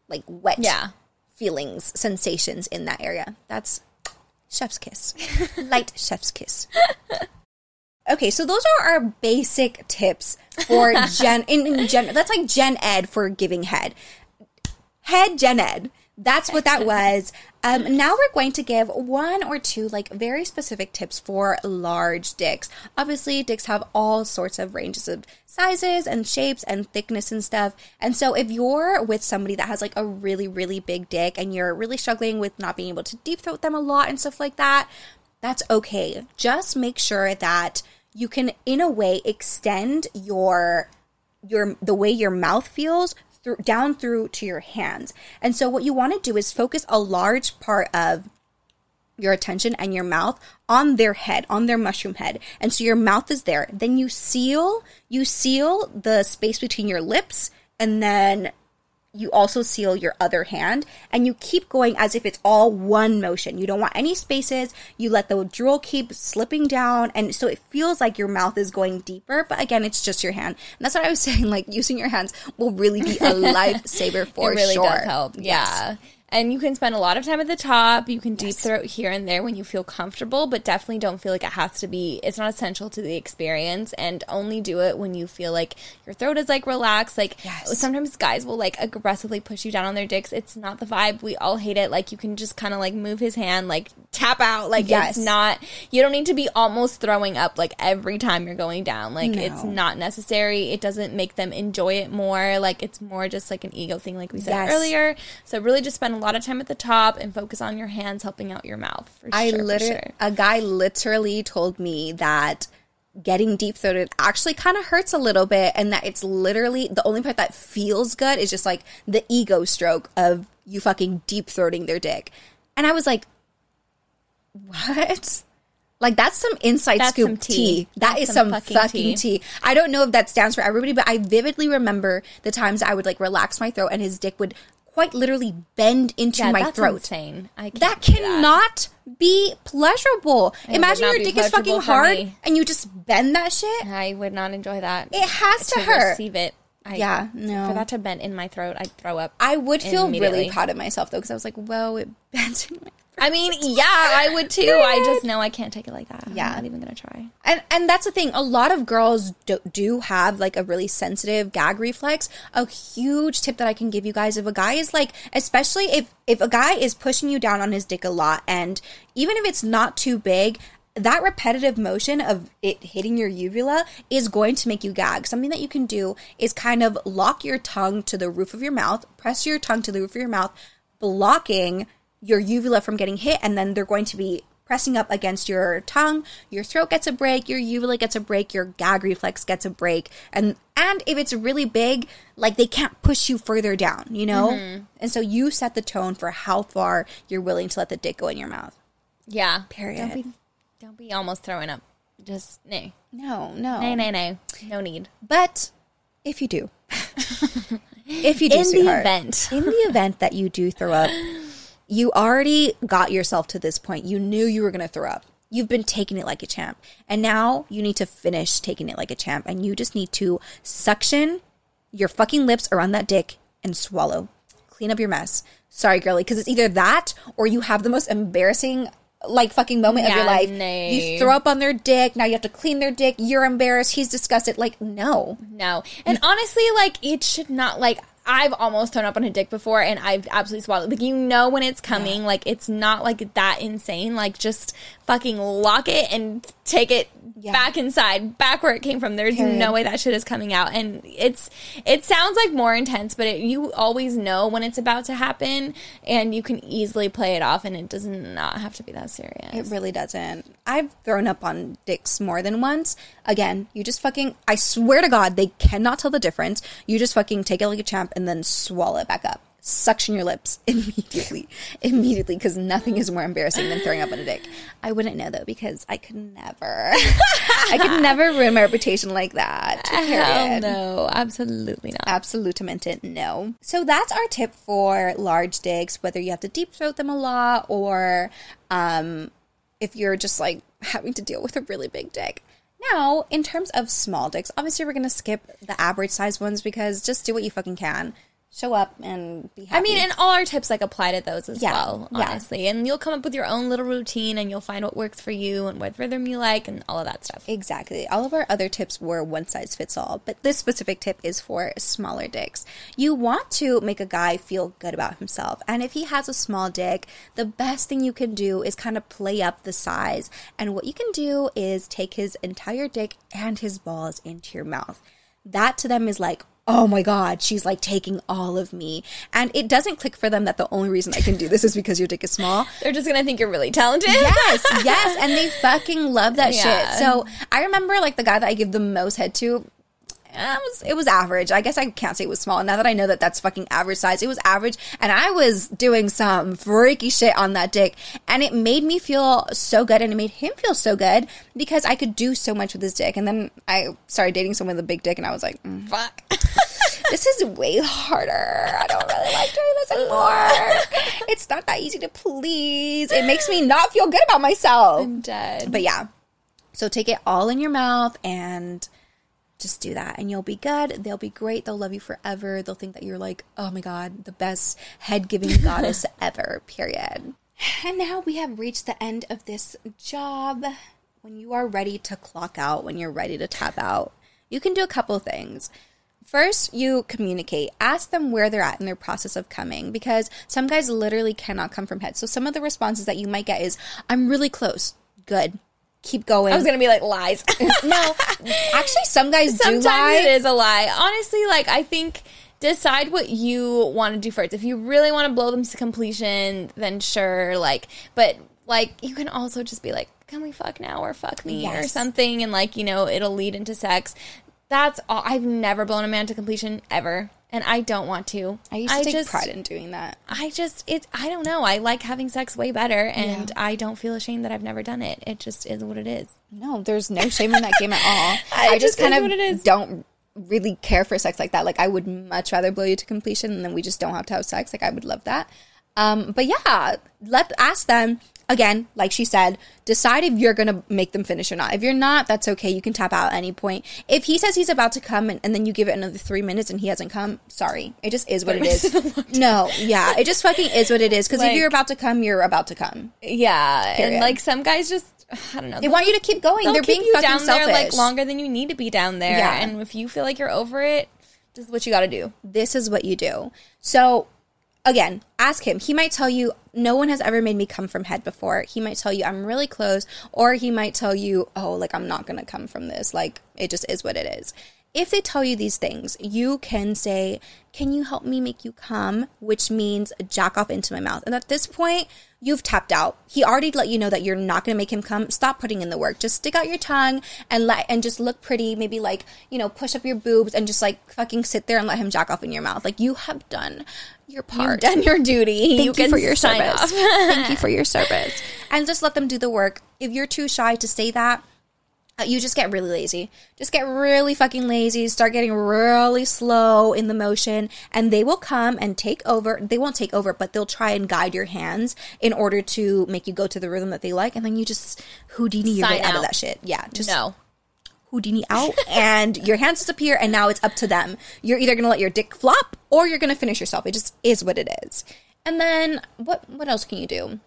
like wet Yeah. feelings, sensations in that area. That's chef's kiss. [laughs] Light chef's kiss. Okay, so those are our basic tips for [laughs] gen in, in gen that's like gen ed for giving head. Head gen ed. That's what that [laughs] was. Um, now we're going to give one or two like very specific tips for large dicks. Obviously, dicks have all sorts of ranges of sizes and shapes and thickness and stuff. And so if you're with somebody that has like a really, really big dick and you're really struggling with not being able to deep throat them a lot and stuff like that, that's okay. Just make sure that you can in a way extend your your the way your mouth feels through down through to your hands. And so what you want to do is focus a large part of your attention and your mouth on their head, on their mushroom head. And so your mouth is there. Then you seal, you seal the space between your lips and then you also seal your other hand and you keep going as if it's all one motion. You don't want any spaces. You let the drool keep slipping down and so it feels like your mouth is going deeper, but again, it's just your hand. And that's what I was [laughs] saying like using your hands will really be a [laughs] lifesaver for it really sure. does help. Yeah. And you can spend a lot of time at the top. You can deep throat here and there when you feel comfortable, but definitely don't feel like it has to be, it's not essential to the experience. And only do it when you feel like your throat is like relaxed. Like Yes. sometimes guys will like aggressively push you down on their dicks. It's not the vibe. We all hate it. Like you can just kind of like move his hand, like tap out. Like Yes. it's not, you don't need to be almost throwing up like every time you're going down. Like it's not necessary. It doesn't make them enjoy it more. Like it's more just like an ego thing, like we said Yes. earlier. So really just spend a lot of time at the top and focus on your hands helping out your mouth. For I sure, literally, sure. a guy literally told me that getting deep throated actually kind of hurts a little bit, and that it's literally the only part that feels good is just like the ego stroke of you fucking deep throating their dick. And I was like, what? Like that's some inside That's scoop some tea. tea. That That's is some some, fucking fucking, tea. tea. I don't know if that stands for everybody, but I vividly remember the times I would like relax my throat and his dick would quite literally bend into Yeah, my that's throat. insane. That cannot be pleasurable. would Imagine your dick is fucking hard me. and you just bend that shit. I would not enjoy that. It has to hurt. receive it. I, Yeah, no. For that to bend in my throat, I'd throw up. I would feel really proud of myself though, because I was like, "Whoa, it [laughs] bends in my." I mean, yeah, I would too. I just know I can't take it like that. Yeah. I'm not even gonna try. And and that's the thing. A lot of girls do, do have like a really sensitive gag reflex. A huge tip that I can give you guys if a guy is like, especially if if a guy is pushing you down on his dick a lot, and even if it's not too big. That repetitive motion of it hitting your uvula is going to make you gag. Something that you can do is kind of lock your tongue to the roof of your mouth, press your tongue to the roof of your mouth, blocking your uvula from getting hit, and then they're going to be pressing up against your tongue, your throat gets a break, your uvula gets a break, your gag reflex gets a break. And and if it's really big, like they can't push you further down, you know? Mm-hmm. And so you set the tone for how far you're willing to let the dick go in your mouth. Yeah. Period. Don't be, don't be almost throwing up. Just no, No, no. no, no, no, no need. But if you do, [laughs] if you do, In the event. in the event that you do throw up, [laughs] you already got yourself to this point. You knew you were going to throw up. You've been taking it like a champ, and now you need to finish taking it like a champ, and you just need to suction your fucking lips around that dick and swallow. Clean up your mess. Sorry, girly, because it's either that or you have the most embarrassing like fucking moment of your life. no. You throw up on their dick. Now you have to clean their dick. You're embarrassed. He's disgusted. Like no. No. And honestly, like it should not like I've almost thrown up on a dick before and I've absolutely swallowed. Like you know when it's coming, like it's not like that insane. Like just fucking lock it and take it Yeah. back inside, back where it came from. There's Period. no way that shit is coming out. And it's it sounds like more intense, but it, you always know when it's about to happen and you can easily play it off and it does not have to be that serious. It really doesn't. I've thrown up on dicks more than once. Again, you just fucking, I swear to God, they cannot tell the difference. You just fucking take it like a champ and then swallow it back up. Suction your lips [laughs] immediately, immediately, because nothing is more embarrassing than throwing up on a dick. I wouldn't know though because I could never, [laughs] I could never ruin my reputation like that. [laughs] Hell no, absolutely not. Absolutamente no. So that's our tip for large dicks, whether you have to deep throat them a lot or um, if you're just like having to deal with a really big dick. Now, in terms of small dicks, obviously we're gonna skip the average size ones because just do what you fucking can. Show up and be happy. I mean, and all our tips like apply to those as Yeah, well, yeah. honestly. And you'll come up with your own little routine and you'll find what works for you and what rhythm you like and all of that stuff. Exactly. All of our other tips were one size fits all, but this specific tip is for smaller dicks. You want to make a guy feel good about himself. And if he has a small dick, the best thing you can do is kind of play up the size. And what you can do is take his entire dick and his balls into your mouth. That to them is like, oh my God, she's like taking all of me. And it doesn't click for them that the only reason I can do this is because your dick is small [laughs] They're just gonna think you're really talented. yes, yes, and they [laughs] fucking love that Yeah. shit. So I remember like the guy that I give the most head to. It was, it was average. I guess I can't say it was small. Now that I know that that's fucking average size, it was average. And I was doing some freaky shit on that dick. And it made me feel so good. And it made him feel so good because I could do so much with his dick. And then I started dating someone with a big dick. And I was like, mm, Fuck. [laughs] this is way harder. I don't really like doing this anymore. [laughs] it's not that easy to please. It makes me not feel good about myself. I'm dead. But yeah, so take it all in your mouth and just do that, and you'll be good. They'll be great. They'll love you forever. They'll think that you're like, oh my god, the best head giving [laughs] goddess ever. Period. And now we have reached the end of this job. When you are ready to clock out, when you're ready to tap out, you can do a couple things. First, you communicate. Ask them where they're at in their process of coming because some guys literally cannot come from head. So some of the responses that you might get is, I'm really close. Good. Keep going. I was gonna be like lies. [laughs] no, actually, some guys do Sometimes lie. it is a lie. Honestly, like I think decide what you want to do first. If you really want to blow them to completion, then sure. Like, but like you can also just be like, "Can we fuck now?" or "Fuck me" or something, and like you know it'll lead into sex. That's all. I've never blown a man to completion ever, and I don't want to. I used to take just, pride in doing that. I just it's I don't know. I like having sex way better, and I don't feel ashamed that I've never done it. It just is what it is. No, there's no shame in that game at all. [laughs] I I, just just kind of don't really care for sex like that. Like I would much rather blow you to completion and then we just don't have to have sex. Like I would love that. Um, but yeah, let ask them again, like she said, decide if you're gonna make them finish or not. If you're not, that's okay. You can tap out at any point. If he says he's about to come and, and then you give it another three minutes and he hasn't come, sorry. It just is what it is. no, yeah, it just fucking is what it is. Because if you're about to come, you're about to come. Yeah, Period. and like some guys just [sighs] I don't know. They want you to keep going. They're keep being you fucking down selfish. there like longer than you need to be down there. Yeah. And if you feel like you're over it, this is what you got to do. this is what you do. So again, ask him. He might tell you, no one has ever made me come from head before. He might tell you, I'm really close. Or he might tell you, oh, like, I'm not going to come from this. Like, it just is what it is. If they tell you these things, you can say, Can you help me make you come? Which means jack off into my mouth. And at this point, you've tapped out. He already let you know that you're not going to make him come. Stop putting in the work. Just stick out your tongue and let and just look pretty. Maybe like you know, push up your boobs and just like fucking sit there and let him jack off in your mouth. Like you have done your part. You've done your duty. Thank you, can for your sign service. [laughs] Thank you for your [laughs] service. And just let them do the work. If you're too shy to say that, uh, you just get really lazy. Just get really fucking lazy. Start getting really slow in the motion, and they will come and take over. They won't take over, but they'll try and guide your hands in order to make you go to the rhythm that they like, and then you just Houdini your way Sign out of that shit. Yeah, just no. Houdini out, and your hands disappear, and now it's up to them. You're either gonna let your dick flop, or you're gonna finish yourself. It just is what it is. And then what? What else can you do?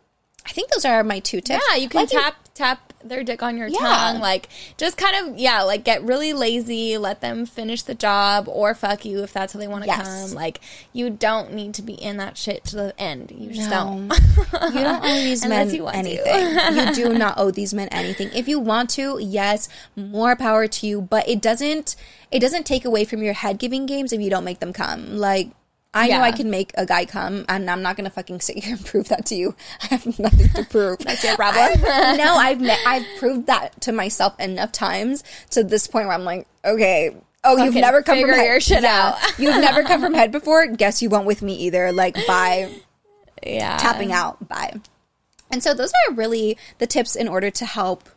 I think those are my two tips. Yeah, you can Like you- tap tap their dick on your Yeah. tongue, like just kind of yeah, like get really lazy, let them finish the job, or fuck you if that's how they want to Yes. come. Like you don't need to be in that shit to the end. You just No. don't. You don't owe [laughs] these men you anything. you do [laughs] not owe these men anything. If you want to, yes, more power to you. But it doesn't. It doesn't take away from your head giving games if you don't make them come. Like I know I can make a guy come, and I'm not gonna fucking sit here and prove that to you. [laughs] I have nothing to prove. That's your problem. no, I've ne- I've proved that to myself enough times to this point where I'm like, okay, Oh, you've never come from head. your shit Yeah. out. you've [laughs] never come from head before. Guess you won't with me either. Like by Yeah. tapping out. Bye. And so those are really the tips in order to help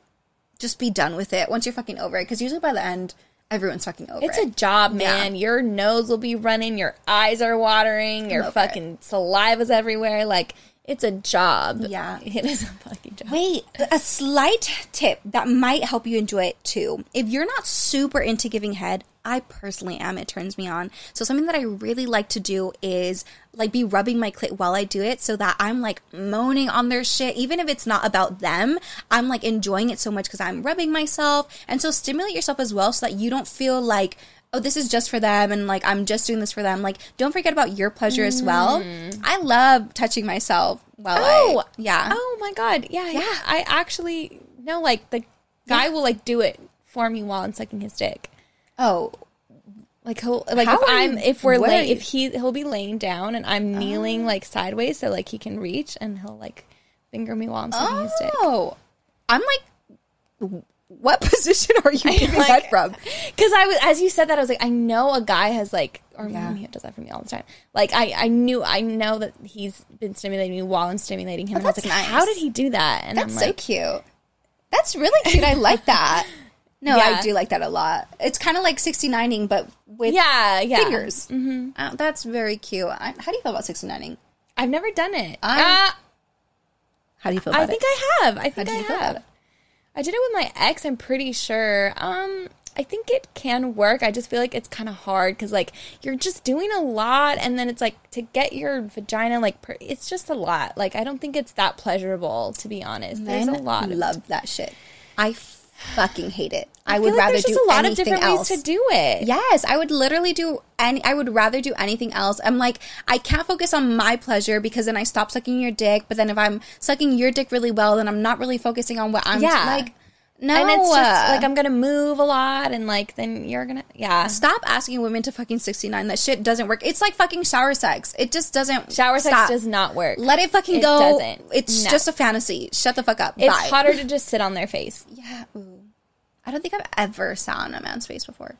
just be done with it once you're fucking over it. Because usually by the end, everyone's fucking over It's a it. job, Yeah. man. Your nose will be running, your eyes are watering, your fucking it. saliva's everywhere. Like, it's a job. Yeah. [laughs] It is a fucking job. Wait, a slight tip that might help you enjoy it too. If you're not super into giving head, I personally am. It turns me on. So something that I really like to do is like be rubbing my clit while I do it so that I'm like moaning on their shit. Even if it's not about them, I'm like enjoying it so much because I'm rubbing myself. And so stimulate yourself as well so that you don't feel like, oh, this is just for them and like I'm just doing this for them. Like, don't forget about your pleasure as well. Mm. I love touching myself while Oh, I, yeah. Oh my god. Yeah, yeah. I actually know like the guy will like do it for me while I'm sucking his dick. Oh, Like he'll like How if I'm you- if we're lay if he he'll be laying down and I'm kneeling oh. like sideways so like he can reach and he'll like finger me while I'm sucking his dick. oh, I'm like, what [laughs] position are you [laughs] giving like- head from? Because I was, as you said that, I was like, I know a guy has like, or Yeah. he does that for me all the time. Like, I, I knew, I know that he's been stimulating me while I'm stimulating him. Oh, and I was that's like, nice. how did he do that? And That's I'm so like, cute. That's really cute. I like that. [laughs] No, Yeah. I do like that a lot. It's kind of like 69ing, but with yeah, yeah. fingers. Mm-hmm. Uh, that's very cute. I, how do you feel about 69ing? I've never done it. I- Ah, How do you feel about I think it? I have. I think I you feel about have. I did it with my ex. I'm pretty sure. Um, I think it can work. I just feel like it's kind of hard because like you're just doing a lot, and then it's like to get your vagina like per- it's just a lot. Like I don't think it's that pleasurable to be honest. There's a lot. love that shit. I fucking hate it. I, I would like rather there's do just a lot of anything different else. ways to do it. Yes, I would literally do any. I would rather do anything else. I'm like, I can't focus on my pleasure because then I stop sucking your dick. But then if I'm sucking your dick really well, then I'm not really focusing on what I'm Yeah. like. No, And it's just like I'm gonna move a lot, and like then you're gonna yeah. stop asking women to fucking 69. That shit doesn't work. It's like fucking shower sex. It just doesn't. Shower sex stop. does not work. Let it fucking go. It go. doesn't. It's No. just a fantasy. Shut the fuck up. It's Bye. hotter to just sit on their face. Yeah. Ooh. I don't think I've ever sat on a man's face before.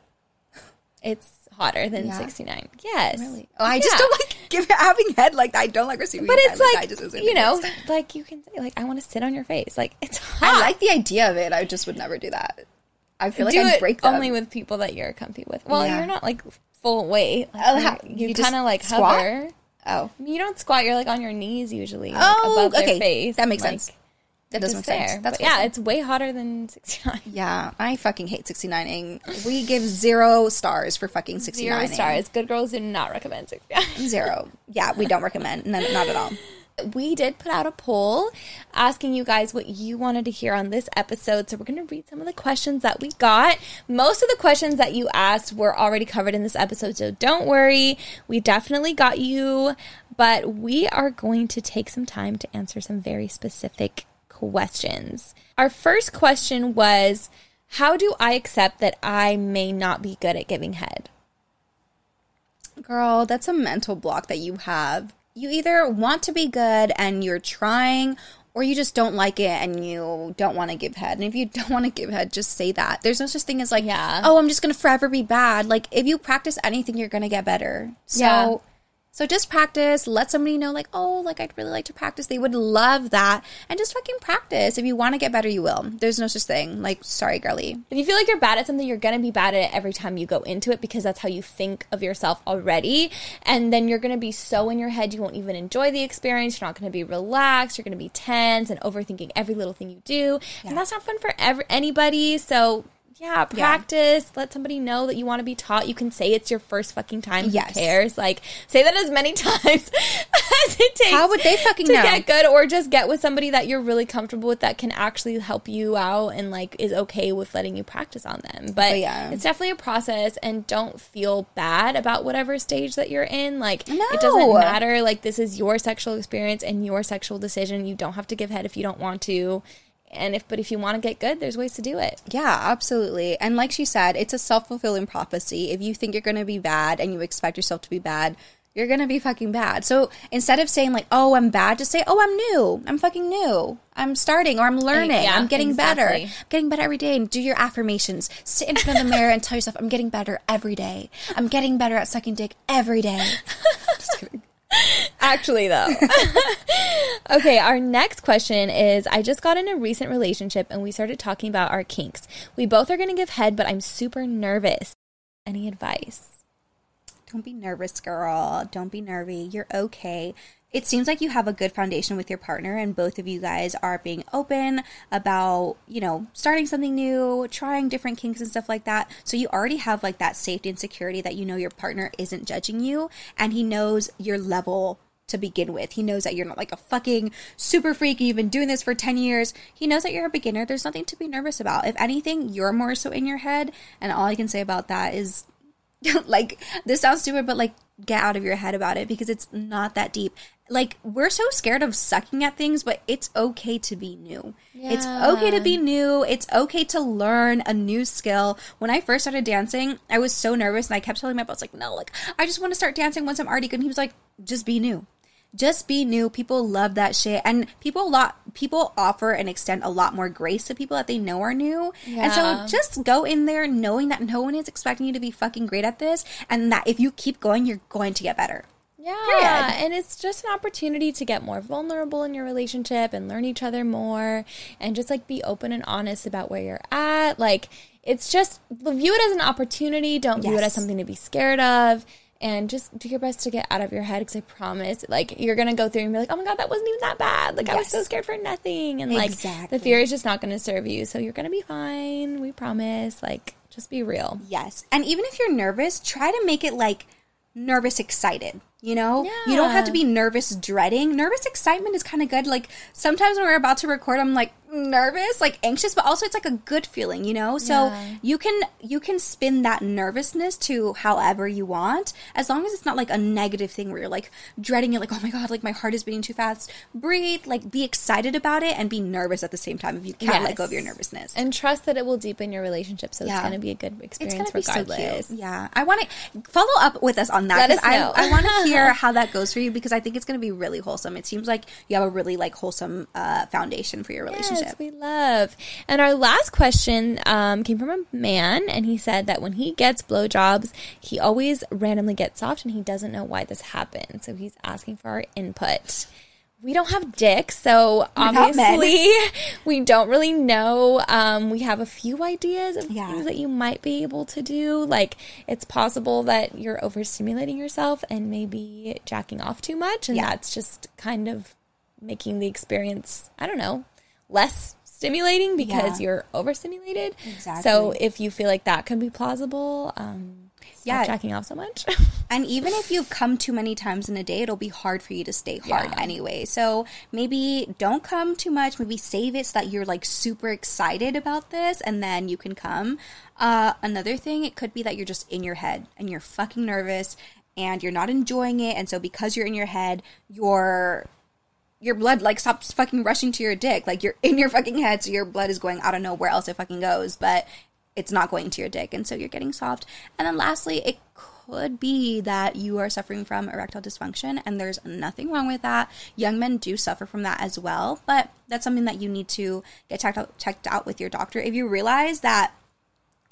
[laughs] It's hotter than Yeah. 69. Yes. Really? Oh, I just don't like give, having head like that. I don't like receiving. But it's that. like, I just you know, [laughs] like you can say, like, I want to sit on your face. Like, it's hot. I like the idea of it. I just would never do that. I feel like Do I'd it break them. only with people that you're comfy with. Well, Yeah. you're not like full weight. Like, Oh, you you kind of like squat? hover. oh, You don't squat. You're like on your knees usually. Like, oh, above okay, their face. that makes like, sense. That does just make sense. there. That's but yeah, it's way hotter than [laughs] 69. yeah. I fucking hate 69ing. We give zero stars for fucking 69. Zero stars. Good girls do not recommend 69. [laughs] Zero. Yeah, we don't recommend. No, not at all. [laughs] we did put out a poll asking you guys what you wanted to hear on this episode. So we're going to read some of the questions that we got. Most of the questions that you asked were already covered in this episode. So don't worry. We definitely got you, but we are going to take some time to answer some very specific questions. Our first question was How do I accept that I may not be good at giving head? Girl, that's a mental block that you have. You either want to be good and you're trying, or you just don't like it and you don't want to give head. And if you [laughs] don't want to give head, just say that. There's no such thing as like, Yeah. oh, I'm just going to forever be bad. Like, if you practice anything, you're going to get better. So, Yeah. So just practice. Let somebody know, like, oh, like, I'd really like to practice. They would love that. And just fucking practice. If you want to get better, you will. There's no such thing. Like, sorry, girly. If you feel like you're bad at something, you're going to be bad at it every time you go into it because that's how you think of yourself already. And then you're going to be so in your head, you won't even enjoy the experience. You're not going to be relaxed. You're going to be tense and overthinking every little thing you do. And that's not fun for ever, anybody. So, yeah, practice. Let somebody know that you want to be taught. You can say it's your first fucking time. Yes. Who cares? Like, say that as many [laughs] times as it takes. How would they fucking to know? get good or just get with somebody that you're really comfortable with that can actually help you out and like is okay with letting you practice on them. But oh, yeah. it's definitely a process and don't feel bad about whatever stage that you're in. Like No. it doesn't matter. Like this is your sexual experience and your sexual decision. You don't have to give head if you don't want to. And if but if you want to get good, there's ways to do it. Yeah, absolutely. And like she said, it's a self fulfilling prophecy. If you think you're going to be bad and you expect yourself to be bad, you're gonna be fucking bad. So instead of saying like, "Oh, I'm bad," just say, "Oh, I'm new. I'm fucking new. I'm starting or I'm learning. Yeah, I'm getting better. I'm getting better every day." And do your affirmations. Sit in front of the mirror and tell yourself, "I'm getting better every day. I'm getting better at sucking dick every day." [laughs] just kidding. Actually, though. [laughs] okay, our next question is I just got in a recent relationship and we started talking about our kinks. We both are going to give head, but I'm super nervous. Any advice? Don't be nervous, girl. Don't be nervy. You're okay. It seems like you have a good foundation with your partner, and both of you guys are being open about, you know, starting something new, trying different kinks and stuff like that. So you already have like that safety and security that you know your partner isn't judging you and he knows your level to begin with. He knows that you're not like a fucking super freak. You've been doing this for 10 years. He knows that you're a beginner. There's nothing to be nervous about. If anything, you're more so in your head. And all I can say about that is [laughs] like this sounds stupid but like get out of your head about it because it's not that deep. Like we're so scared of sucking at things but it's okay to be new. It's okay to be new. It's okay to learn a new skill. When i first started dancing i was so nervous and i kept telling my boss like no like i just want to start dancing once i'm already good. And he was like just be new just be new. People love that shit, and people lot people offer and extend a lot more grace to people that they know are new. And so just go in there knowing that no one is expecting you to be fucking great at this, and that if you keep going, you're going to get better. Yeah, Period. and it's just an opportunity to get more vulnerable in your relationship and learn each other more and just like be open and honest about where you're at. Like it's just view it as an opportunity, don't view it as something to be scared of. And just do your best to get out of your head because I promise, like, you're gonna go through and be like, oh my god, that wasn't even that bad. Like, I was so scared for nothing. And, like, Exactly. the fear is just not gonna serve you. So, you're gonna be fine. We promise. Like, just be real. Yes. And even if you're nervous, try to make it like nervous excited. You know? You don't have to be nervous dreading. Nervous excitement is kind of good. Like sometimes when we're about to record, I'm like nervous, like anxious, but also it's like a good feeling, you know? So Yeah. you can you can spin that nervousness to however you want, as long as it's not like a negative thing where you're like dreading it, like, oh my god, like my heart is beating too fast. Breathe, like be excited about it and be nervous at the same time if you can't let go of your nervousness. And trust that it will deepen your relationship. So, Yeah. it's gonna be a good It's experience gonna be so regardless. cute. Yeah, I want to follow up with us on that Let because us I. I want to [laughs] hear how that goes for you because I think it's going to be really wholesome. It seems like you have a really like wholesome uh, foundation for your relationship. Yes, we love. And our last question um, came from a man, and he said that when he gets blowjobs, he always randomly gets soft, and he doesn't know why this happens. So he's asking for our input. We don't have dicks, so We're obviously [laughs] we don't really know. Um, we have a few ideas of Yeah. things that you might be able to do. Like it's possible that you're overstimulating yourself and maybe jacking off too much, and Yeah. that's just kind of making the experience, I don't know, less stimulating because Yeah. you're overstimulated. Exactly. So if you feel like that can be plausible, um, Yeah. jacking off so much. [laughs] And even if you've come too many times in a day, it'll be hard for you to stay hard Yeah. anyway. So maybe don't come too much. Maybe save it so that you're like super excited about this and then you can come. Uh, another thing, it could be that you're just in your head and you're fucking nervous and you're not enjoying it. And so because you're in your head, your your blood like stops fucking rushing to your dick. Like you're in your fucking head, so your blood is going, I don't know where else it fucking goes, but it's not going to your dick. And so you're getting soft. And then lastly, it could be that you are suffering from erectile dysfunction, and there's nothing wrong with that. Young men do suffer from that as well, but that's something that you need to get checked out checked out with your doctor. If you realize that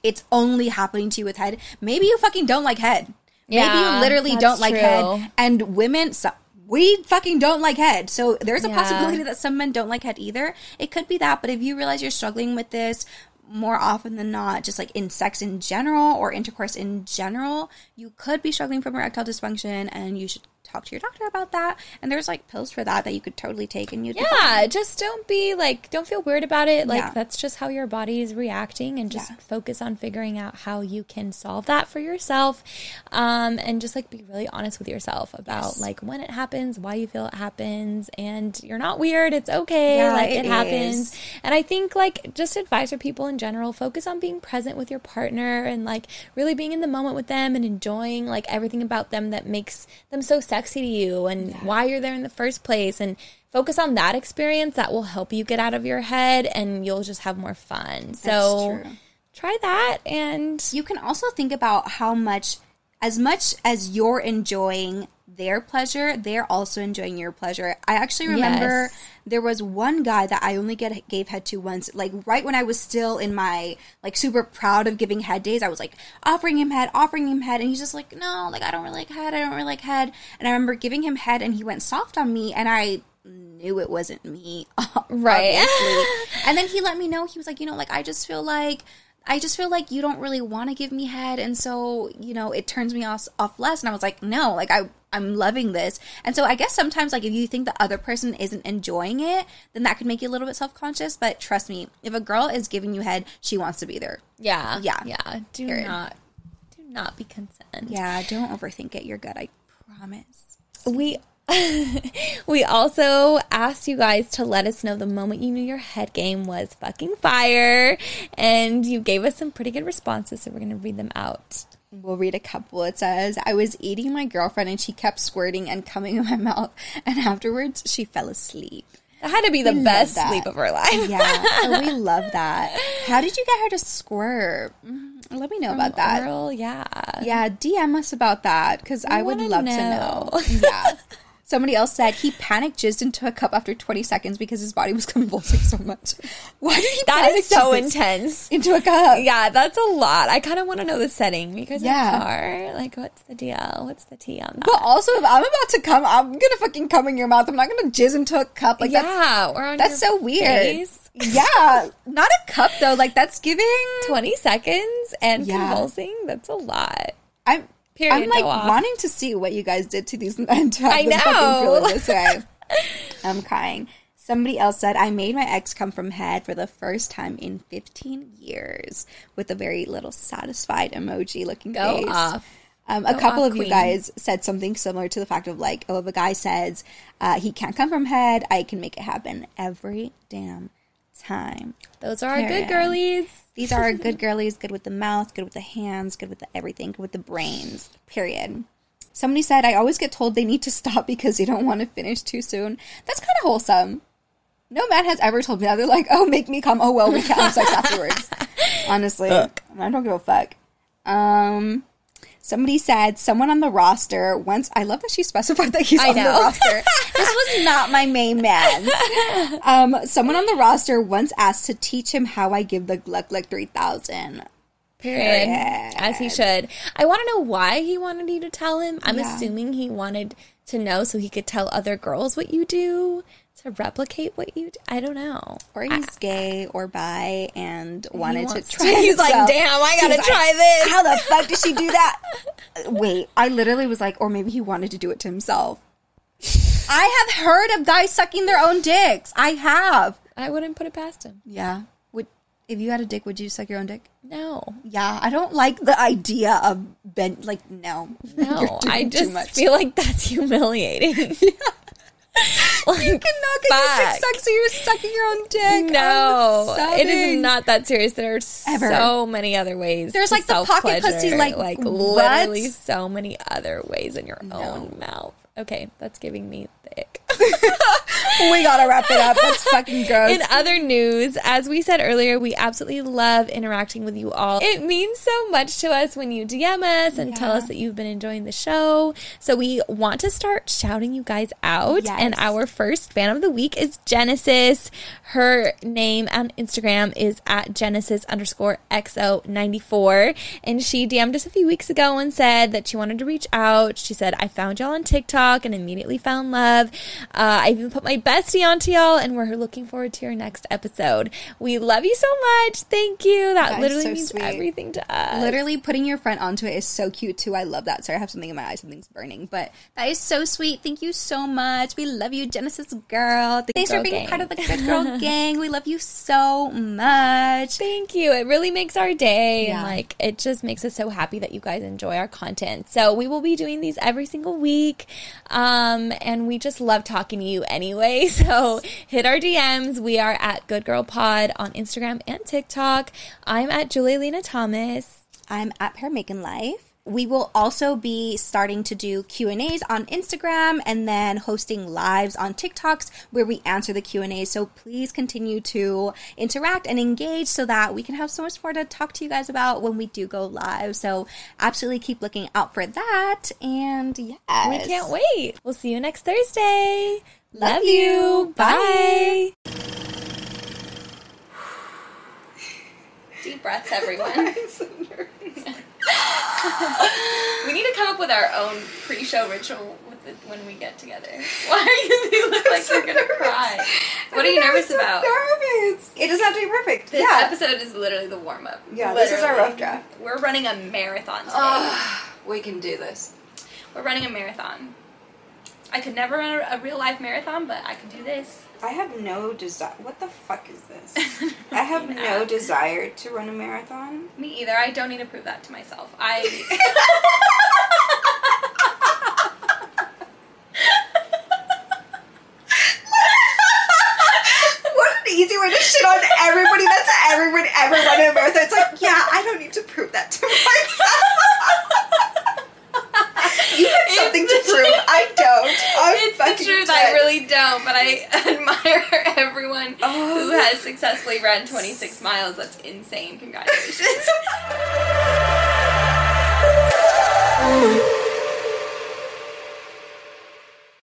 it's only happening to you with head, maybe you fucking don't like head. maybe you literally don't like head. And women, so, we fucking don't like head. So there's a Yeah. possibility that some men don't like head either. It could be that, but if you realize you're struggling with this more often than not, just like in sex in general or intercourse in general, you could be struggling from erectile dysfunction and you should talk to your doctor about that. And there's like pills for that that you could totally take and you'd be yeah, just don't be like, don't feel weird about it. Like, Yeah. that's just how your body is reacting, and just Yeah. focus on figuring out how you can solve that for yourself. Um, and just like be really honest with yourself about Yes. like when it happens, why you feel it happens, and you're not weird. It's okay. Yeah, like, it it, happens. And I think like just advice for people in general, focus on being present with your partner and like really being in the moment with them and enjoying like everything about them that makes them so sexy to you and why you're there in the first place. And focus on that experience that will help you get out of your head and you'll just have more fun. So try that and You can also think about how much as much as you're enjoying their pleasure, they're also enjoying your pleasure. I actually remember Yes. there was one guy that I only get gave head to once, like right when I was still in my like super proud of giving head days. I was like offering him head, offering him head, and he's just like, no, like I don't really like head, I don't really like head. And I remember giving him head, and he went soft on me, and I knew it wasn't me, [laughs] Right. [laughs] and then he let me know he was like, you know, like I just feel like. I just feel like you don't really want to give me head, and so you know it turns me off off less. And I was like, no, like I I'm loving this. And so I guess sometimes like if you think the other person isn't enjoying it, then that could make you a little bit self conscious. But trust me, if a girl is giving you head, she wants to be there. Yeah. Yeah. Yeah. Do Period. not do not be concerned. Yeah, don't overthink it. You're good. I promise. We we also asked you guys to let us know the moment you knew your head game was fucking fire and you gave us some pretty good responses so we're going to read them out. We'll read a couple. It says, I was eating my girlfriend and she kept squirting and coming in my mouth, and afterwards she fell asleep. That had to be the love best sleep of her life. Yeah, oh, we love that. How did you get her to squirt? Mm, Let me know about that. Oral, yeah. Yeah, DM us about that because I would love know. to know. Yeah. [laughs] Somebody else said he panicked, jizzed into a cup after 20 seconds because his body was [laughs] convulsing so much. Why did he That panic is so intense. into a cup? Yeah, that's a lot. I kind of want to know the setting because Yeah. car, like, what's the deal? What's the tea on that? But also, if I'm about to come, I'm gonna fucking come in your mouth. I'm not gonna jizz into a cup. Like that's yeah, or on that's so weird. face. [laughs] yeah, not a cup though. Like that's giving. 20 seconds and Yeah. convulsing. That's a lot. I'm. Period, I'm like wanting to see what you guys did to these [laughs] men to have I them know. this [laughs] way. I'm crying. Somebody else said, I made my ex come from head for the first time in 15 years with a very little satisfied emoji looking Go face. off. Um, a Go couple off, of you guys said something similar to the fact of like, oh, if a guy says uh, he can't come from head, I can make it happen every damn time. Those are our good girlies. These are good girlies, good with the mouth, good with the hands, good with the everything, good with the brains. Period. Somebody said, I always get told they need to stop because they don't want to finish too soon. That's kind of wholesome. No man has ever told me that. They're like, oh, make me come. Oh, well, we can't have sex afterwards. [laughs] Honestly, I don't give a fuck. Um, somebody said, someone on the roster once, I love that she specified that he's I on the roster. [laughs] this was not my main man. Um, someone on the roster once asked to teach him how I give the Gluck Gluck 3000. Period. As he should. I want to know why he wanted you to tell him. I'm Yeah. assuming he wanted to know so he could tell other girls what you do to replicate what you do. I don't know. Or he's gay or bi and wanted to try. to- [laughs] he's like, "Damn, I gotta He's try this." How the fuck did she do [laughs] that? Wait, I literally was like, or maybe he wanted to do it to himself. I have heard of guys sucking their own dicks. I have. I wouldn't put it past him. Yeah. Would if you had a dick, would you suck your own dick? No. Yeah, I don't like the idea of ben. Like, no, [laughs] No. I just feel like that's humiliating. [laughs] like, you cannot get your dick sucked, so you're sucking your own dick. No, it is not that serious. There are Ever. so many other ways. There's, like, the pocket pussy, like, like what? literally so many other ways in your own mouth. Okay, that's giving me ick. [laughs] we gotta wrap it up. That's fucking gross. In other news, as we said earlier, we absolutely love interacting with you all. It means so much to us when you DM us and tell us that you've been enjoying the show. So we want to start shouting you guys out. Yes. And our first fan of the week is Genesis. Her name on Instagram is at Genesis underscore XO94. And she DM'd us a few weeks ago and said that she wanted to reach out. She said, I found y'all on TikTok and immediately found love. Uh, I even put my bestie onto y'all, and we're looking forward to your next episode. We love you so much. Thank you. That, That literally so means sweet. everything to us. Literally putting your friend onto it is so cute too. I love that. Sorry, I have something in my eye. Something's burning, but that is so sweet. Thank you so much. We love you, Genesis girl. Thanks Girl for being gang. part of the [laughs] Good Girl Gang. We love you so much. Thank you. It really makes our day and like it just makes us so happy that you guys enjoy our content. So we will be doing these every single week. Um and we just love talking to you anyway. [laughs] So hit our DMs. We are at Good Girl Pod on Instagram and TikTok. I'm at Julia Lena Thomas. I'm at Paramaican Life. We will also be starting to do q&a's on instagram and then hosting lives on tiktoks where we answer the q&a's so please continue to interact and engage so that we can have so much more to talk to you guys about when we do go live so absolutely keep looking out for that and yes We can't wait. We'll see you next Thursday. Love you. Bye. Deep breaths, everyone. [laughs] [laughs] [laughs] we need to come up with our own pre-show ritual with the, when we get together. [laughs] Why are you? You look like so you're gonna nervous. cry. What are you nervous so about? Nervous. It doesn't have to be perfect. This yeah. episode is literally the warm-up. Yeah, this is our rough draft. We're running a marathon today. Ugh, we can do this. We're running a marathon. I could never run a, a real life marathon, but I can do this. I have no desire. What the fuck is this? [laughs] I have no desire to run a marathon. Me either. I don't need to prove that to myself. I. [laughs] What an easy way to shit on everybody that's ever been ever run a marathon. It's like, yeah, I don't need to prove that to [laughs] myself. You have something to prove. Truth. I don't. I'm it's the truth. Dead. I really don't. But I [laughs] admire everyone oh. who has successfully run 26 miles. That's insane. [laughs] Congratulations. [laughs]